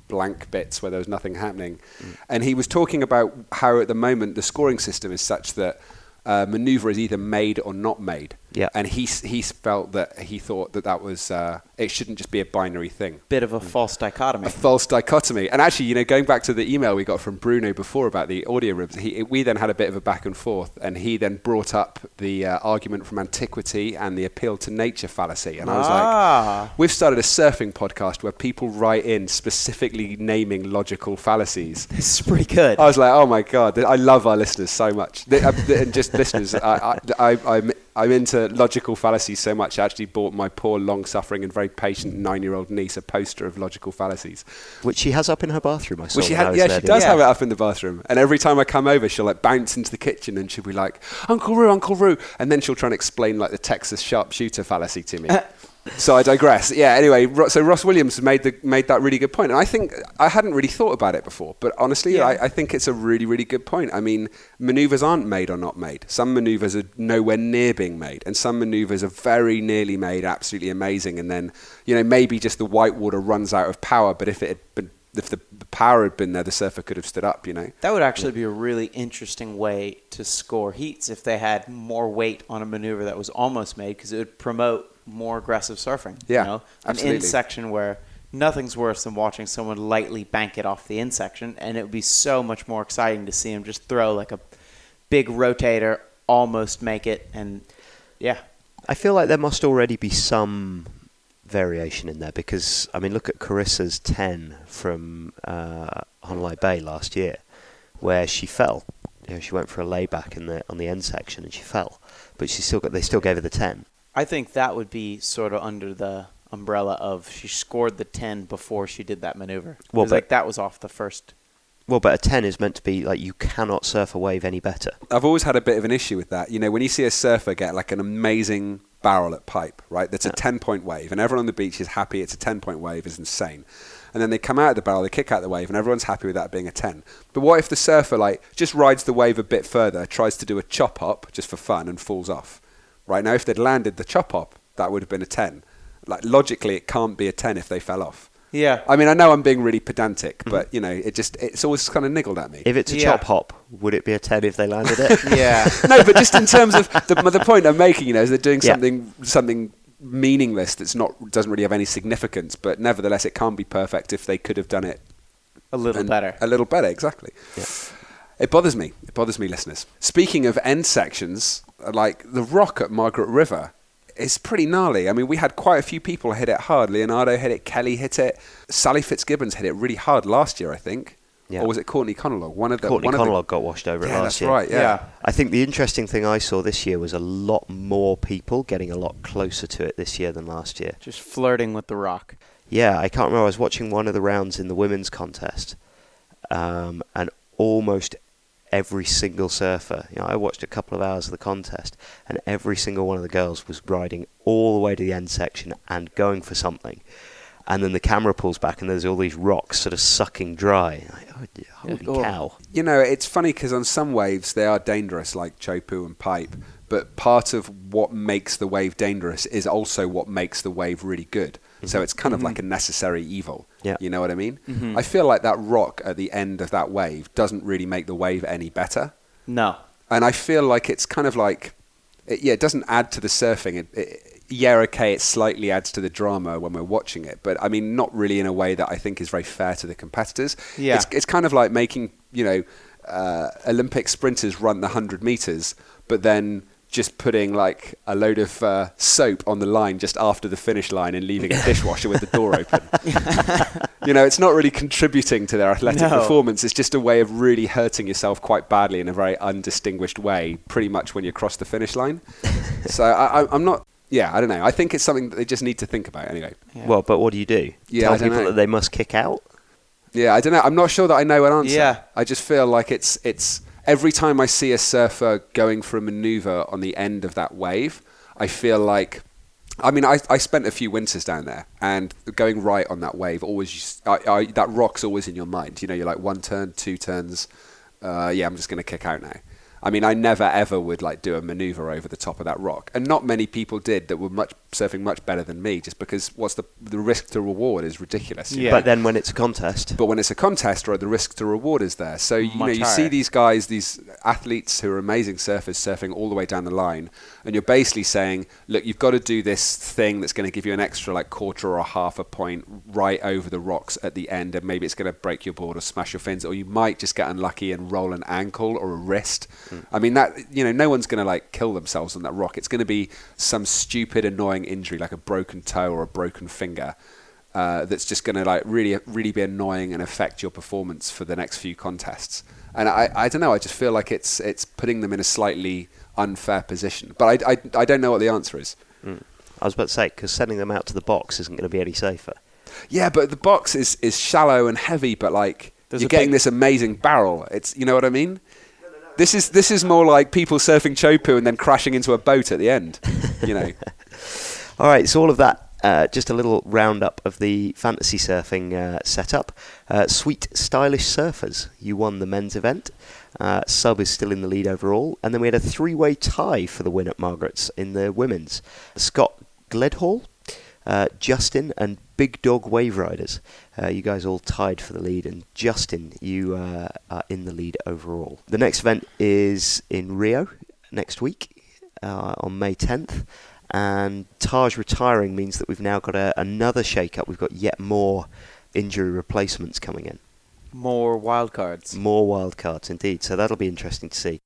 blank bits where there was nothing happening, and he was talking about how at the moment the scoring system is such that uh, maneuver is either made or not made. Yeah. and he he felt that he thought that that was uh, it shouldn't just be a binary thing. Bit of a false dichotomy. a false dichotomy. And actually, you know, going back to the email we got from Bruno before about the audio ribs, he, we then had a bit of a back and forth, and he then brought up the uh, argument from antiquity and the appeal to nature fallacy. And I was Ah. like, we've started a surfing podcast where people write in specifically naming logical fallacies. This is pretty good. I was like, oh my god, I love our listeners so much, They- uh, and just listeners. I, I, I, I'm I'm into logical fallacies so much. I actually bought my poor, long-suffering, and very patient nine-year-old niece a poster of logical fallacies. Which she has up in her bathroom, I saw. Well, she when I had, yeah, she does other have it up in the bathroom. And every time I come over, she'll like bounce into the kitchen and she'll be like, Uncle Ru, Uncle Ru. And then she'll try and explain like the Texas sharpshooter fallacy to me. so I digress. Yeah, anyway, so Ross Williams made, the, made that really good point. And I think I hadn't really thought about it before, but honestly, Yeah. I, I think it's a really, really good point. I mean, maneuvers aren't made or not made. Some maneuvers are nowhere near being made, and some maneuvers are very nearly made, absolutely amazing. And then, you know, maybe just the whitewater runs out of power, but if it had been if the the power had been there, the surfer could have stood up. You know. That would actually be a really interesting way to score heats if they had more weight on a maneuver that was almost made because it would promote more aggressive surfing. Yeah, you know? An in section where nothing's worse than watching someone lightly bank it off the in section, and it would be so much more exciting to see him just throw like a big rotator, almost make it, and yeah, I feel like there must already be some variation in there because I mean, look at Carissa's ten from uh, Honolua Bay last year, where she fell. You know, she went for a layback in the on the end section and she fell, but she still got. They still gave her the ten. I think that would be sort of under the umbrella of she scored the 10 before she did that maneuver. Well, Well, but- like that was off the first. Well, but a ten is meant to be like you cannot surf a wave any better. I've always had a bit of an issue with that. You know, when you see a surfer get like an amazing barrel at pipe, right? That's a 10 point wave, and everyone on the beach is happy it's a 10 point wave, is insane. And then they come out of the barrel, they kick out the wave, and everyone's happy with that being a 10. But what if the surfer, like, just rides the wave a bit further, tries to do a chop up just for fun, and falls off? Right now, if they'd landed the chop up, that would have been a 10. Like, logically, it can't be a 10 if they fell off. Yeah. I mean, I know I'm being really pedantic, but, you know, it just, it's always kind of niggled at me. If it's a Yeah. chop hop, would it be a ten if they landed it? yeah. no, but just in terms of the, the point I'm making, you know, is they're doing Yeah. something something meaningless that's not doesn't really have any significance, but nevertheless, it can't be perfect if they could have done it A little and- better. A little better, exactly. It bothers me. It bothers me, listeners. Speaking of end sections, like the rock at Margaret River is pretty gnarly. I mean, we had quite a few people hit it hard. Leonardo hit it, Kelly hit it, Sally Fitzgibbons hit it really hard last year, I think. Yeah. Or was it Courtney Conlogue? One of the Courtney one of the- Conlogue got washed over it Yeah, last that's year. right. Yeah. Yeah. I think the interesting thing I saw this year was a lot more people getting a lot closer to it this year than last year. Just flirting with the rock. Yeah, I can't remember. I was watching one of the rounds in the women's contest, um, and almost every single surfer. You know, I watched a couple of hours of the contest, and every single one of the girls was riding all the way to the end section and going for something. And then the camera pulls back, and there's all these rocks sort of sucking dry. Like, oh, d- holy cow! you know, it's funny because on some waves they are dangerous, like Chopu and Pipe. But part of what makes the wave dangerous is also what makes the wave really good. So it's kind of like a necessary evil. Yeah. You know what I mean? Mhm. I feel like that rock at the end of that wave doesn't really make the wave any better. No. And I feel like it's kind of like, it, yeah, it doesn't add to the surfing. It, it, yeah, okay, it slightly adds to the drama when we're watching it, but I mean, not really in a way that I think is very fair to the competitors. Yeah. It's, it's kind of like making, you know, uh, Olympic sprinters run the 100 meters, but then just putting like a load of uh, soap on the line just after the finish line and leaving a dishwasher with the door open. you know, it's not really contributing to their athletic No. performance. It's just a way of really hurting yourself quite badly in a very undistinguished way, pretty much when you cross the finish line. so I, I, I'm not. Yeah, I don't know. I think it's something that they just need to think about anyway. Yeah. Well, but what do you do? Yeah, Tell I don't people know. that they must kick out. Yeah, I don't know. I'm not sure that I know an answer. Yeah. I just feel like it's it's every time I see a surfer going for a maneuver on the end of that wave, I feel like I mean, I, I spent a few winters down there, and going right on that wave always I, I, that rock's always in your mind. You know, you're like one turn, two turns. Uh, yeah, I'm just going to kick out now. I mean, I never ever would like do a maneuver over the top of that rock, and not many people did that were much surfing much better than me. Just because what's the the risk to reward is ridiculous. you Yeah. But then when it's a contest, but when it's a contest, right, the risk to reward is there. So you know, Much you see these guys, these athletes who are amazing surfers, surfing all the way down the line, and you're basically saying, look, you've got to do this thing that's going to give you an extra like quarter or a half a point right over the rocks at the end, and maybe it's going to break your board or smash your fins, or you might just get unlucky and roll an ankle or a wrist. Hmm. I mean, that you know, no one's going to like kill themselves on that rock. It's going to be some stupid, annoying injury like a broken toe or a broken finger uh, that's just going to like really really be annoying and affect your performance for the next few contests. And I, I don't know. I just feel like it's it's putting them in a slightly unfair position. But I, I, I don't know what the answer is. I was about to say because sending them out to the box isn't going to be any safer. Yeah, but the box is, is shallow and heavy, but like There's you're getting big- this amazing barrel. It's you know what I mean. This is this is more like people surfing chopu and then crashing into a boat at the end. You know. All right, so all of that, uh, just a little roundup of the fantasy surfing uh, setup. Uh, Sweet Stylish Surfers, you won the men's event. Uh, Sub is still in the lead overall. And then we had a three way tie for the win at Margaret's in the women's. Scott Gledhall, uh, Justin, and Big Dog Wave Riders. Uh, you guys all tied for the lead, and Justin, you uh, are in the lead overall. The next event is in Rio next week uh, on May 10th. And Taj retiring means that we've now got a, another shake up. We've got yet more injury replacements coming in. More wild cards. More wildcards indeed. So that'll be interesting to see.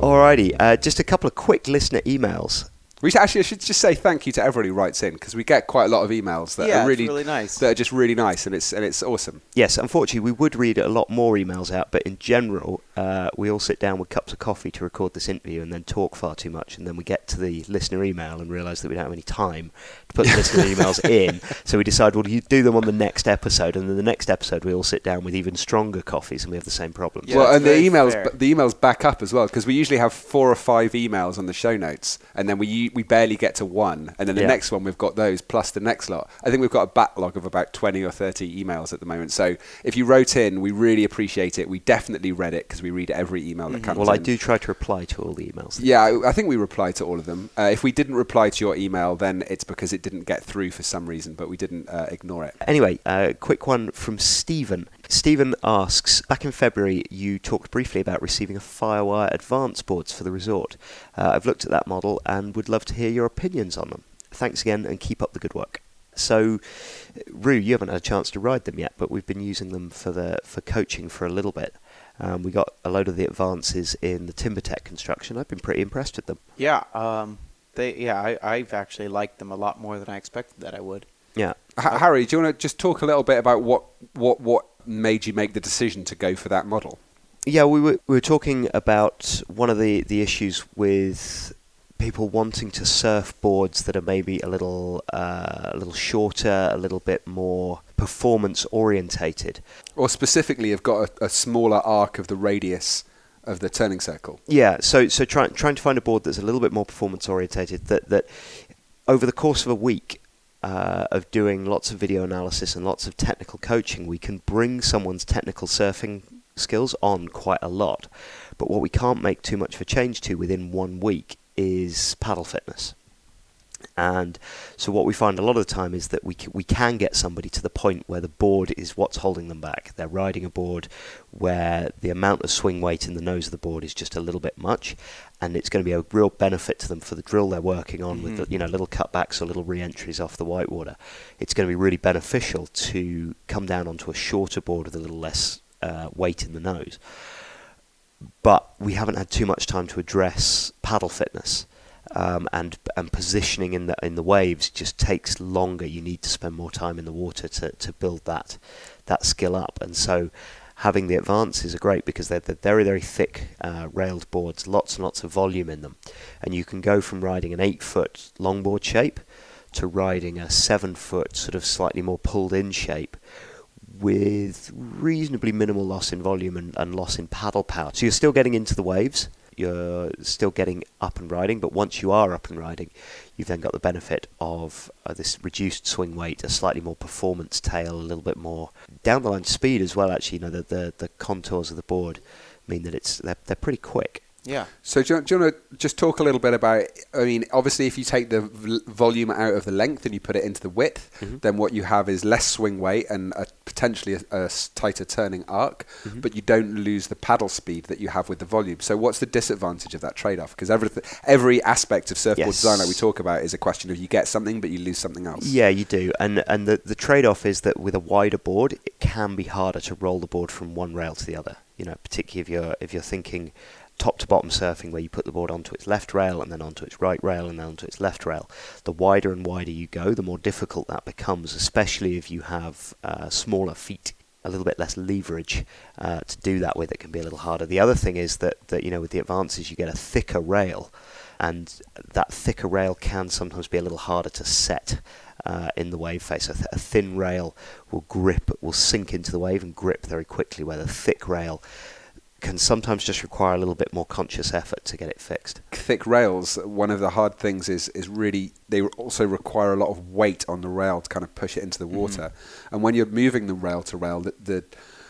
Alrighty, uh, just a couple of quick listener emails. We should, actually I should just say thank you to everybody who writes in because we get quite a lot of emails that Yeah, are it's really, really nice. That are just really nice and it's and it's awesome. Yes, unfortunately, we would read a lot more emails out, but in general, uh, we all sit down with cups of coffee to record this interview and then talk far too much, and then we get to the listener email and realise that we don't have any time to put the listener emails in. So we decide, well, you do them on the next episode, and then the next episode we all sit down with even stronger coffees, and we have the same problem. Yeah, well, and the emails fair. the emails back up as well because we usually have four or five emails on the show notes, and then we we barely get to one, and then the Yeah. next one we've got those plus the next lot. I think we've got a backlog of about twenty or thirty emails at the moment. So if you wrote in, we really appreciate it. We definitely read it because we read every email that comes. Well, I do try to reply to all the emails. Yeah, I- I think we reply to all of them. Uh, if we didn't reply to your email, then it's because it didn't get through for some reason, but we didn't uh, ignore it. Anyway, a quick one from Stephen. Stephen asks Back in February, you talked briefly about receiving a Firewire Addvance boards for the resort. Uh, I've looked at that model and would love to hear your opinions on them. Thanks again and keep up the good work. So, Ru, you haven't had a chance to ride them yet, but we've been using them for the for coaching for a little bit. Um, we got a load of the Addvances in the Timbertek construction. I've been pretty impressed with them. Yeah, um, they yeah, I, I've actually liked them a lot more than I expected that I would. Yeah. H- Harry, do you want to just talk a little bit about what, what, what made you make the decision to go for that model? Yeah, we were we were talking about one of the, the issues with people wanting to surf boards that are maybe a little uh, a little shorter, a little bit more performance orientated. Or specifically, have got a, a smaller arc of the radius of the turning circle. Yeah, so so trying trying to find a board that's a little bit more performance orientated that that over the course of a week uh, of doing lots of video analysis and lots of technical coaching, we can bring someone's technical surfing skills on quite a lot. But what we can't make too much of a change to within one week is paddle fitness. And so what we find a lot of the time is that we c- we can get somebody to the point where the board is what's holding them back. They're riding a board where the amount of swing weight in the nose of the board is just a little bit much, and it's going to be a real benefit to them for the drill they're working on with the, you know little cutbacks or little re-entries off the whitewater. It's going to be really beneficial to come down onto a shorter board with a little less uh, weight in the nose. But we haven't had too much time to address paddle fitness um, and and positioning in the in the waves just takes longer. You need to spend more time in the water to, to build that that skill up. And so having the Addvances are great because they're, they're very very thick uh, railed boards, lots and lots of volume in them, and you can go from riding an eight foot longboard shape to riding a seven foot sort of slightly more pulled in shape with reasonably minimal loss in volume and, and loss in paddle power. So you're still getting into the waves, you're still getting up and riding, but once you are up and riding, you've then got the benefit of uh, this reduced swing weight, a slightly more performance tail, a little bit more down the line speed as well. Actually, you know the the, the contours of the board mean that it's they're, they're pretty quick. Yeah. So do you, do you want to just talk a little bit about? I mean, obviously, if you take the v- volume out of the length and you put it into the width, mm-hmm. then what you have is less swing weight and a, potentially a tighter turning arc, mm-hmm. but you don't lose the paddle speed that you have with the volume. So what's the disadvantage of that trade-off? Because every every aspect of surfboard Yes. design that we talk about is a question of you get something but you lose something else. Yeah, you do, and and the the trade off is that with a wider board, it can be harder to roll the board from one rail to the other. You know, particularly if you're if you're thinking top to bottom surfing, where you put the board onto its left rail and then onto its right rail and then onto its left rail. The wider and wider you go, the more difficult that becomes, especially if you have uh, smaller feet. A little bit less leverage uh, to do that with. It can be a little harder. The other thing is that, that you know with the Addvances you get a thicker rail, and that thicker rail can sometimes be a little harder to set uh, in the wave face. A, th- a thin rail will grip, will sink into the wave and grip very quickly, where the thick rail can sometimes just require a little bit more conscious effort to get it fixed. thick rails, one of the hard things is is really they also require a lot of weight on the rail to kind of push it into the mm-hmm. water. And when you're moving them rail to rail, the, the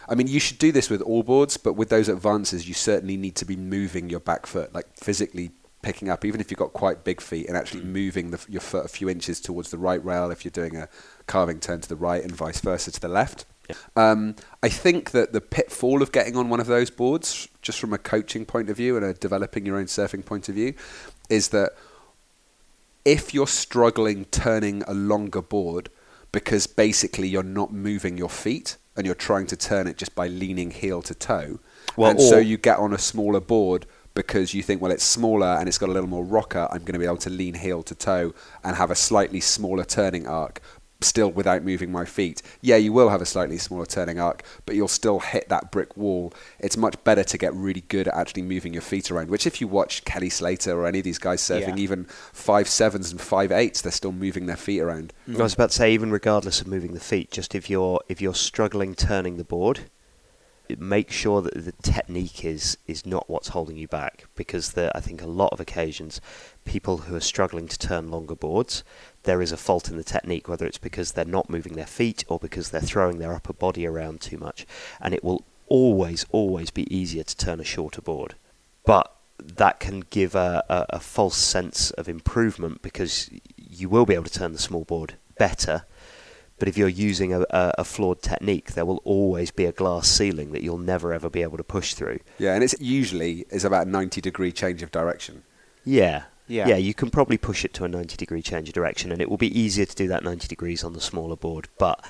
I mean, you should do this with all boards, but with those Addvances, you certainly need to be moving your back foot, like physically picking up, even if you've got quite big feet, and actually mm-hmm. moving the, your foot a few inches towards the right rail if you're doing a carving turn to the right and vice versa to the left. Um, I think that the pitfall of getting on one of those boards, just from a coaching point of view and a developing your own surfing point of view, is that if you're struggling turning a longer board because basically you're not moving your feet and you're trying to turn it just by leaning heel to toe, Well, and so you get on a smaller board because you think, well, it's smaller and it's got a little more rocker. I'm going to be able to lean heel to toe and have a slightly smaller turning arc, still without moving my feet. Yeah, you will have a slightly smaller turning arc, but you'll still hit that brick wall. It's much better to get really good at actually moving your feet around. Which, if you watch Kelly Slater or any of these guys surfing, Yeah. even five sevens and five eights, they're still moving their feet around. I was about to say, even regardless of moving the feet, just if you're if you're struggling turning the board, make sure that the technique is is not what's holding you back. Because the, I think a lot of occasions, people who are struggling to turn longer boards, there is a fault in the technique, whether it's because they're not moving their feet or because they're throwing their upper body around too much, and it will always always be easier to turn a shorter board, but that can give a, a, a false sense of improvement because you will be able to turn the small board better. But if you're using a, a, a flawed technique, there will always be a glass ceiling that you'll never ever be able to push through. Yeah, and it's usually is about a 90 degree change of direction. Yeah. Yeah. Yeah, you can probably push it to a 90 degree change of direction, and it will be easier to do that 90 degrees on the smaller board, but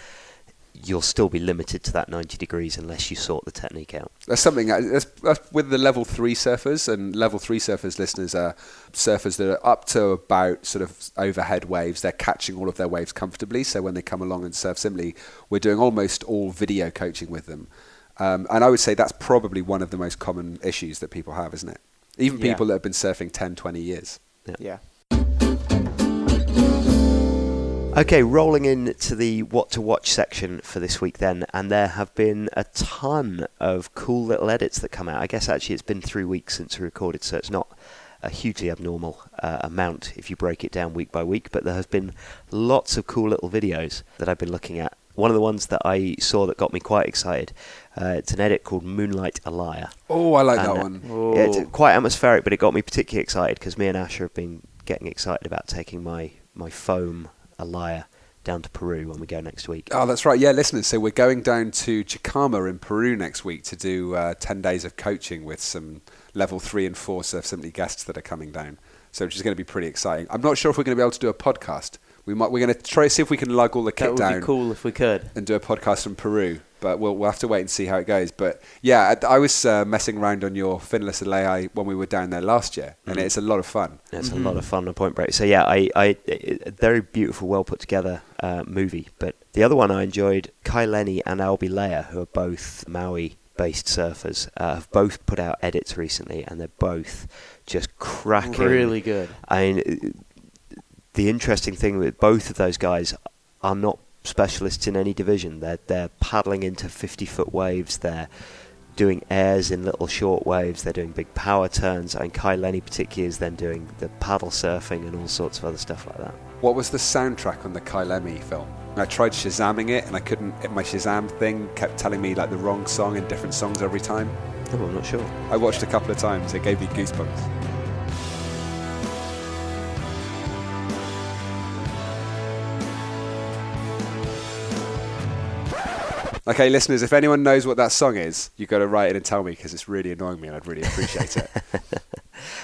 you'll still be limited to that 90 degrees unless you sort the technique out. That's something that's, that's with the level three surfers and level three surfers listeners are surfers that are up to about sort of overhead waves. They're catching all of their waves comfortably. So when they come along and surf simply, we're doing almost all video coaching with them. Um, and I would say that's probably one of the most common issues that people have, isn't it? Even Yeah. people that have been surfing 10, 20 years. Yeah. Okay, rolling into the what to watch section for this week then, and there have been a ton of cool little edits that come out. I guess actually it's been three weeks since we recorded, so it's not a hugely abnormal uh, amount if you break it down week by week, but there has been lots of cool little videos that I've been looking at. One of the ones that I saw that got me quite excited, uh, it's an edit called Moonlight Alaia. Oh, I like And, that one. Yeah, it's quite atmospheric, but it got me particularly excited because me and Asher have been getting excited about taking my, my foam alaia down to Peru when we go next week. Oh, that's right. Yeah, listeners. So we're going down to Chicama in Peru next week to do uh, 10 days of coaching with some level three and four Surf Simply guests that are coming down. So which is going to be pretty exciting. I'm not sure if we're going to be able to do a podcast. We might. We're going to try to see if we can lug all the That would down be cool if we could. and do a podcast from Peru. But we'll, we'll have to wait and see how it goes. But yeah, I, I was uh, messing around on your Finless Alaia when we were down there last year, and Mhm. it's a lot of fun. It's Mhm. a lot of fun on Point Break. So yeah, I, I a very beautiful, well put together uh, movie. But the other one I enjoyed, Kai Lenny and Albee Layer, who are both Maui-based surfers, uh, have both put out edits recently, and they're both just cracking. Really good. I mean, the interesting thing with both of those guys are not specialists in any division. They're they're paddling into fifty foot waves. They're doing airs in little short waves. They're doing big power turns. And Kai Lenny particularly is then doing the paddle surfing and all sorts of other stuff like that. What was the soundtrack on the Kai Lenny film? I tried Shazamming it, and I couldn't. My Shazam thing kept telling me like the wrong song and different songs every time. Oh, I'm not sure. I watched a couple of times. It gave me goosebumps. Okay, listeners, if anyone knows what that song is, you've got to write it and tell me because it's really annoying me and I'd really appreciate it.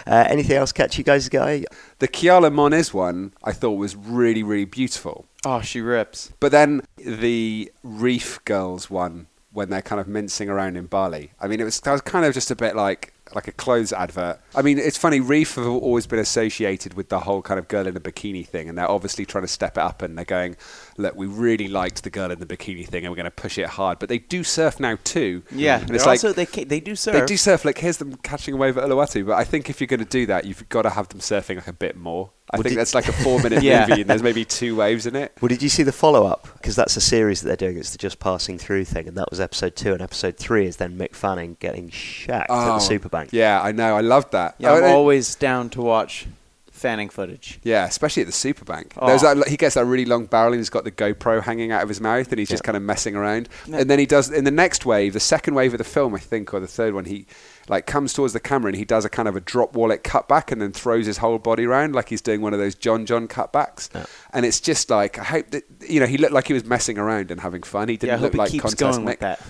Uh, anything else catch you guys, guy? the Kelia Moniz one I thought was really, really beautiful. Oh, she rips. But then the Reef Girls one, when they're kind of mincing around in Bali, I mean, it was, that was kind of just a bit like like a clothes advert. I mean, it's funny. Reef have always been associated with the whole kind of girl in a bikini thing, and they're obviously trying to step it up. And they're going, "Look, we really liked the girl in the bikini thing, and we're going to push it hard." But they do surf now too. Yeah. and it's like also they they do surf. they do surf. Like here's them catching a wave at Uluwatu. But I think if you're going to do that, you've got to have them surfing like a bit more. I Well, think did- that's like a four minute Yeah. movie, and there's maybe two waves in it. Well, did you see the follow up? Because that's a series that they're doing. It's the Just Passing Through thing, and that was episode two. And episode three is then Mick Fanning getting shacked at the oh, Superbank. Oh, Yeah, I know. I loved that. Yeah, I'm Oh, always down to watch fanning footage. Yeah, especially at the Superbank. Oh. There's that, he gets that really long barrel and he's got the GoPro hanging out of his mouth and he's just kind of messing around. No. And then he does in the next wave, the second wave of the film, I think, or the third one, he like comes towards the camera and he does a kind of a drop wallet cutback and then throws his whole body around like he's doing one of those John John cutbacks. Yeah. And it's just like I hope that you know he looked like he was messing around and having fun. He didn't hope look like keeps contest going Mick. that.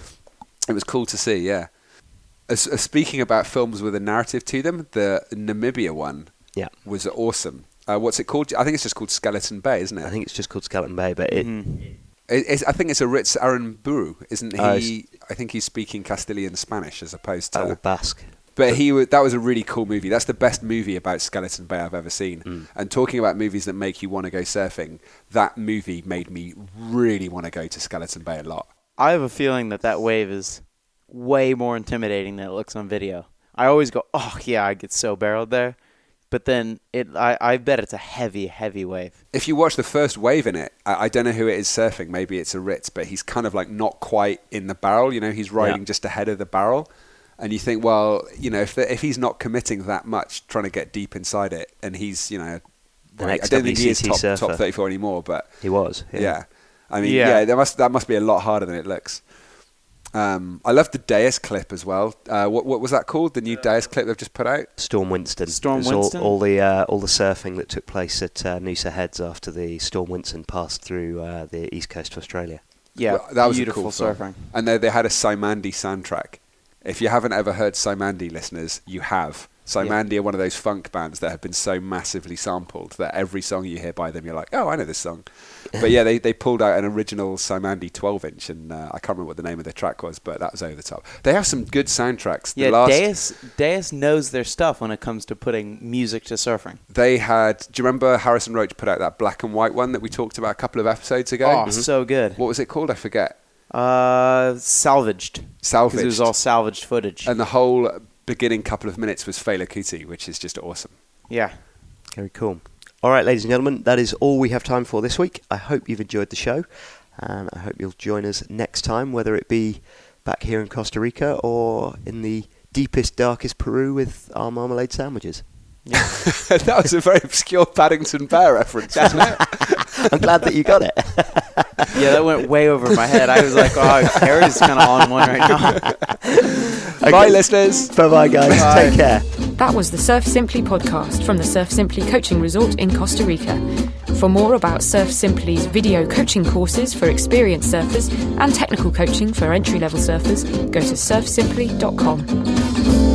It was cool to see, yeah. As, as speaking about films with a narrative to them, the Namibia one Yeah. was awesome. Uh, what's it called? I think it's just called Skeleton Bay, isn't it? I think it's just called Skeleton Bay, but it, Mhm. It- it's, I think it's Aritz Aranburu, isn't he? Oh, it's- I think he's speaking Castilian Spanish as opposed to oh, Basque. But he wa- that was a really cool movie. That's the best movie about Skeleton Bay I've ever seen. Mm. And talking about movies that make you want to go surfing, that movie made me really want to go to Skeleton Bay a lot. I have a feeling that that wave is way more intimidating than it looks on video. I always go, oh yeah, I get so barreled there, but then it, I, I bet it's a heavy, heavy wave. If you watch the first wave in it, I, I don't know who it is surfing. Maybe it's Aritz, but he's kind of like not quite in the barrel. You know, he's riding Yeah. just ahead of the barrel. And you think, well, you know, if the, if he's not committing that much, trying to get deep inside it, and he's, you know, well, I don't think he is top, surfer. top 34 anymore, but He was. yeah. I mean, Yeah. yeah, that must that must be a lot harder than it looks. Um, I love the Deus clip as well. Uh, what what was that called? The new Deus clip they've just put out. Storm Winston. Storm It was all- Winston? All, the uh, all the surfing that took place at uh, Noosa Heads after the Storm Winston passed through uh, the east coast of Australia. Yeah, Well, that was beautiful cool film. surfing. And they they had a Cymande soundtrack. If you haven't ever heard Cymande, listeners, you have. Cymande are one of those funk bands that have been so massively sampled that every song you hear by them, you're like, oh, I know this song. But yeah, they, they pulled out an original Cymande 12 inch, and uh, I can't remember what the name of the track was, but that was over the top. They have some good soundtracks. The Yeah, last, Deus Deus knows their stuff when it comes to putting music to surfing. They had. Do you remember Harrison Roach put out that black and white one that we talked about a couple of episodes ago? Oh, so good. What was it called? I forget. Uh, salvaged. Salvaged. Because it was all salvaged footage. And the whole beginning couple of minutes was Fela Kuti, which is just awesome. yeah. Very cool. All right, ladies and gentlemen, that is all we have time for this week. I hope you've enjoyed the show, and I hope you'll join us next time, whether it be back here in Costa Rica or in the deepest, darkest Peru with our marmalade sandwiches. that was a very obscure Paddington Bear reference, wasn't it? I'm glad that you got it. Yeah, that went way over my head. I was like, oh, Carrie's kind of on one right now. Bye, listeners. Bye bye, guys. Bye. Take care. That was the Surf Simply podcast from the Surf Simply Coaching Resort in Costa Rica. For more about Surf Simply's video coaching courses for experienced surfers and technical coaching for entry level surfers, go to surfsimply.com.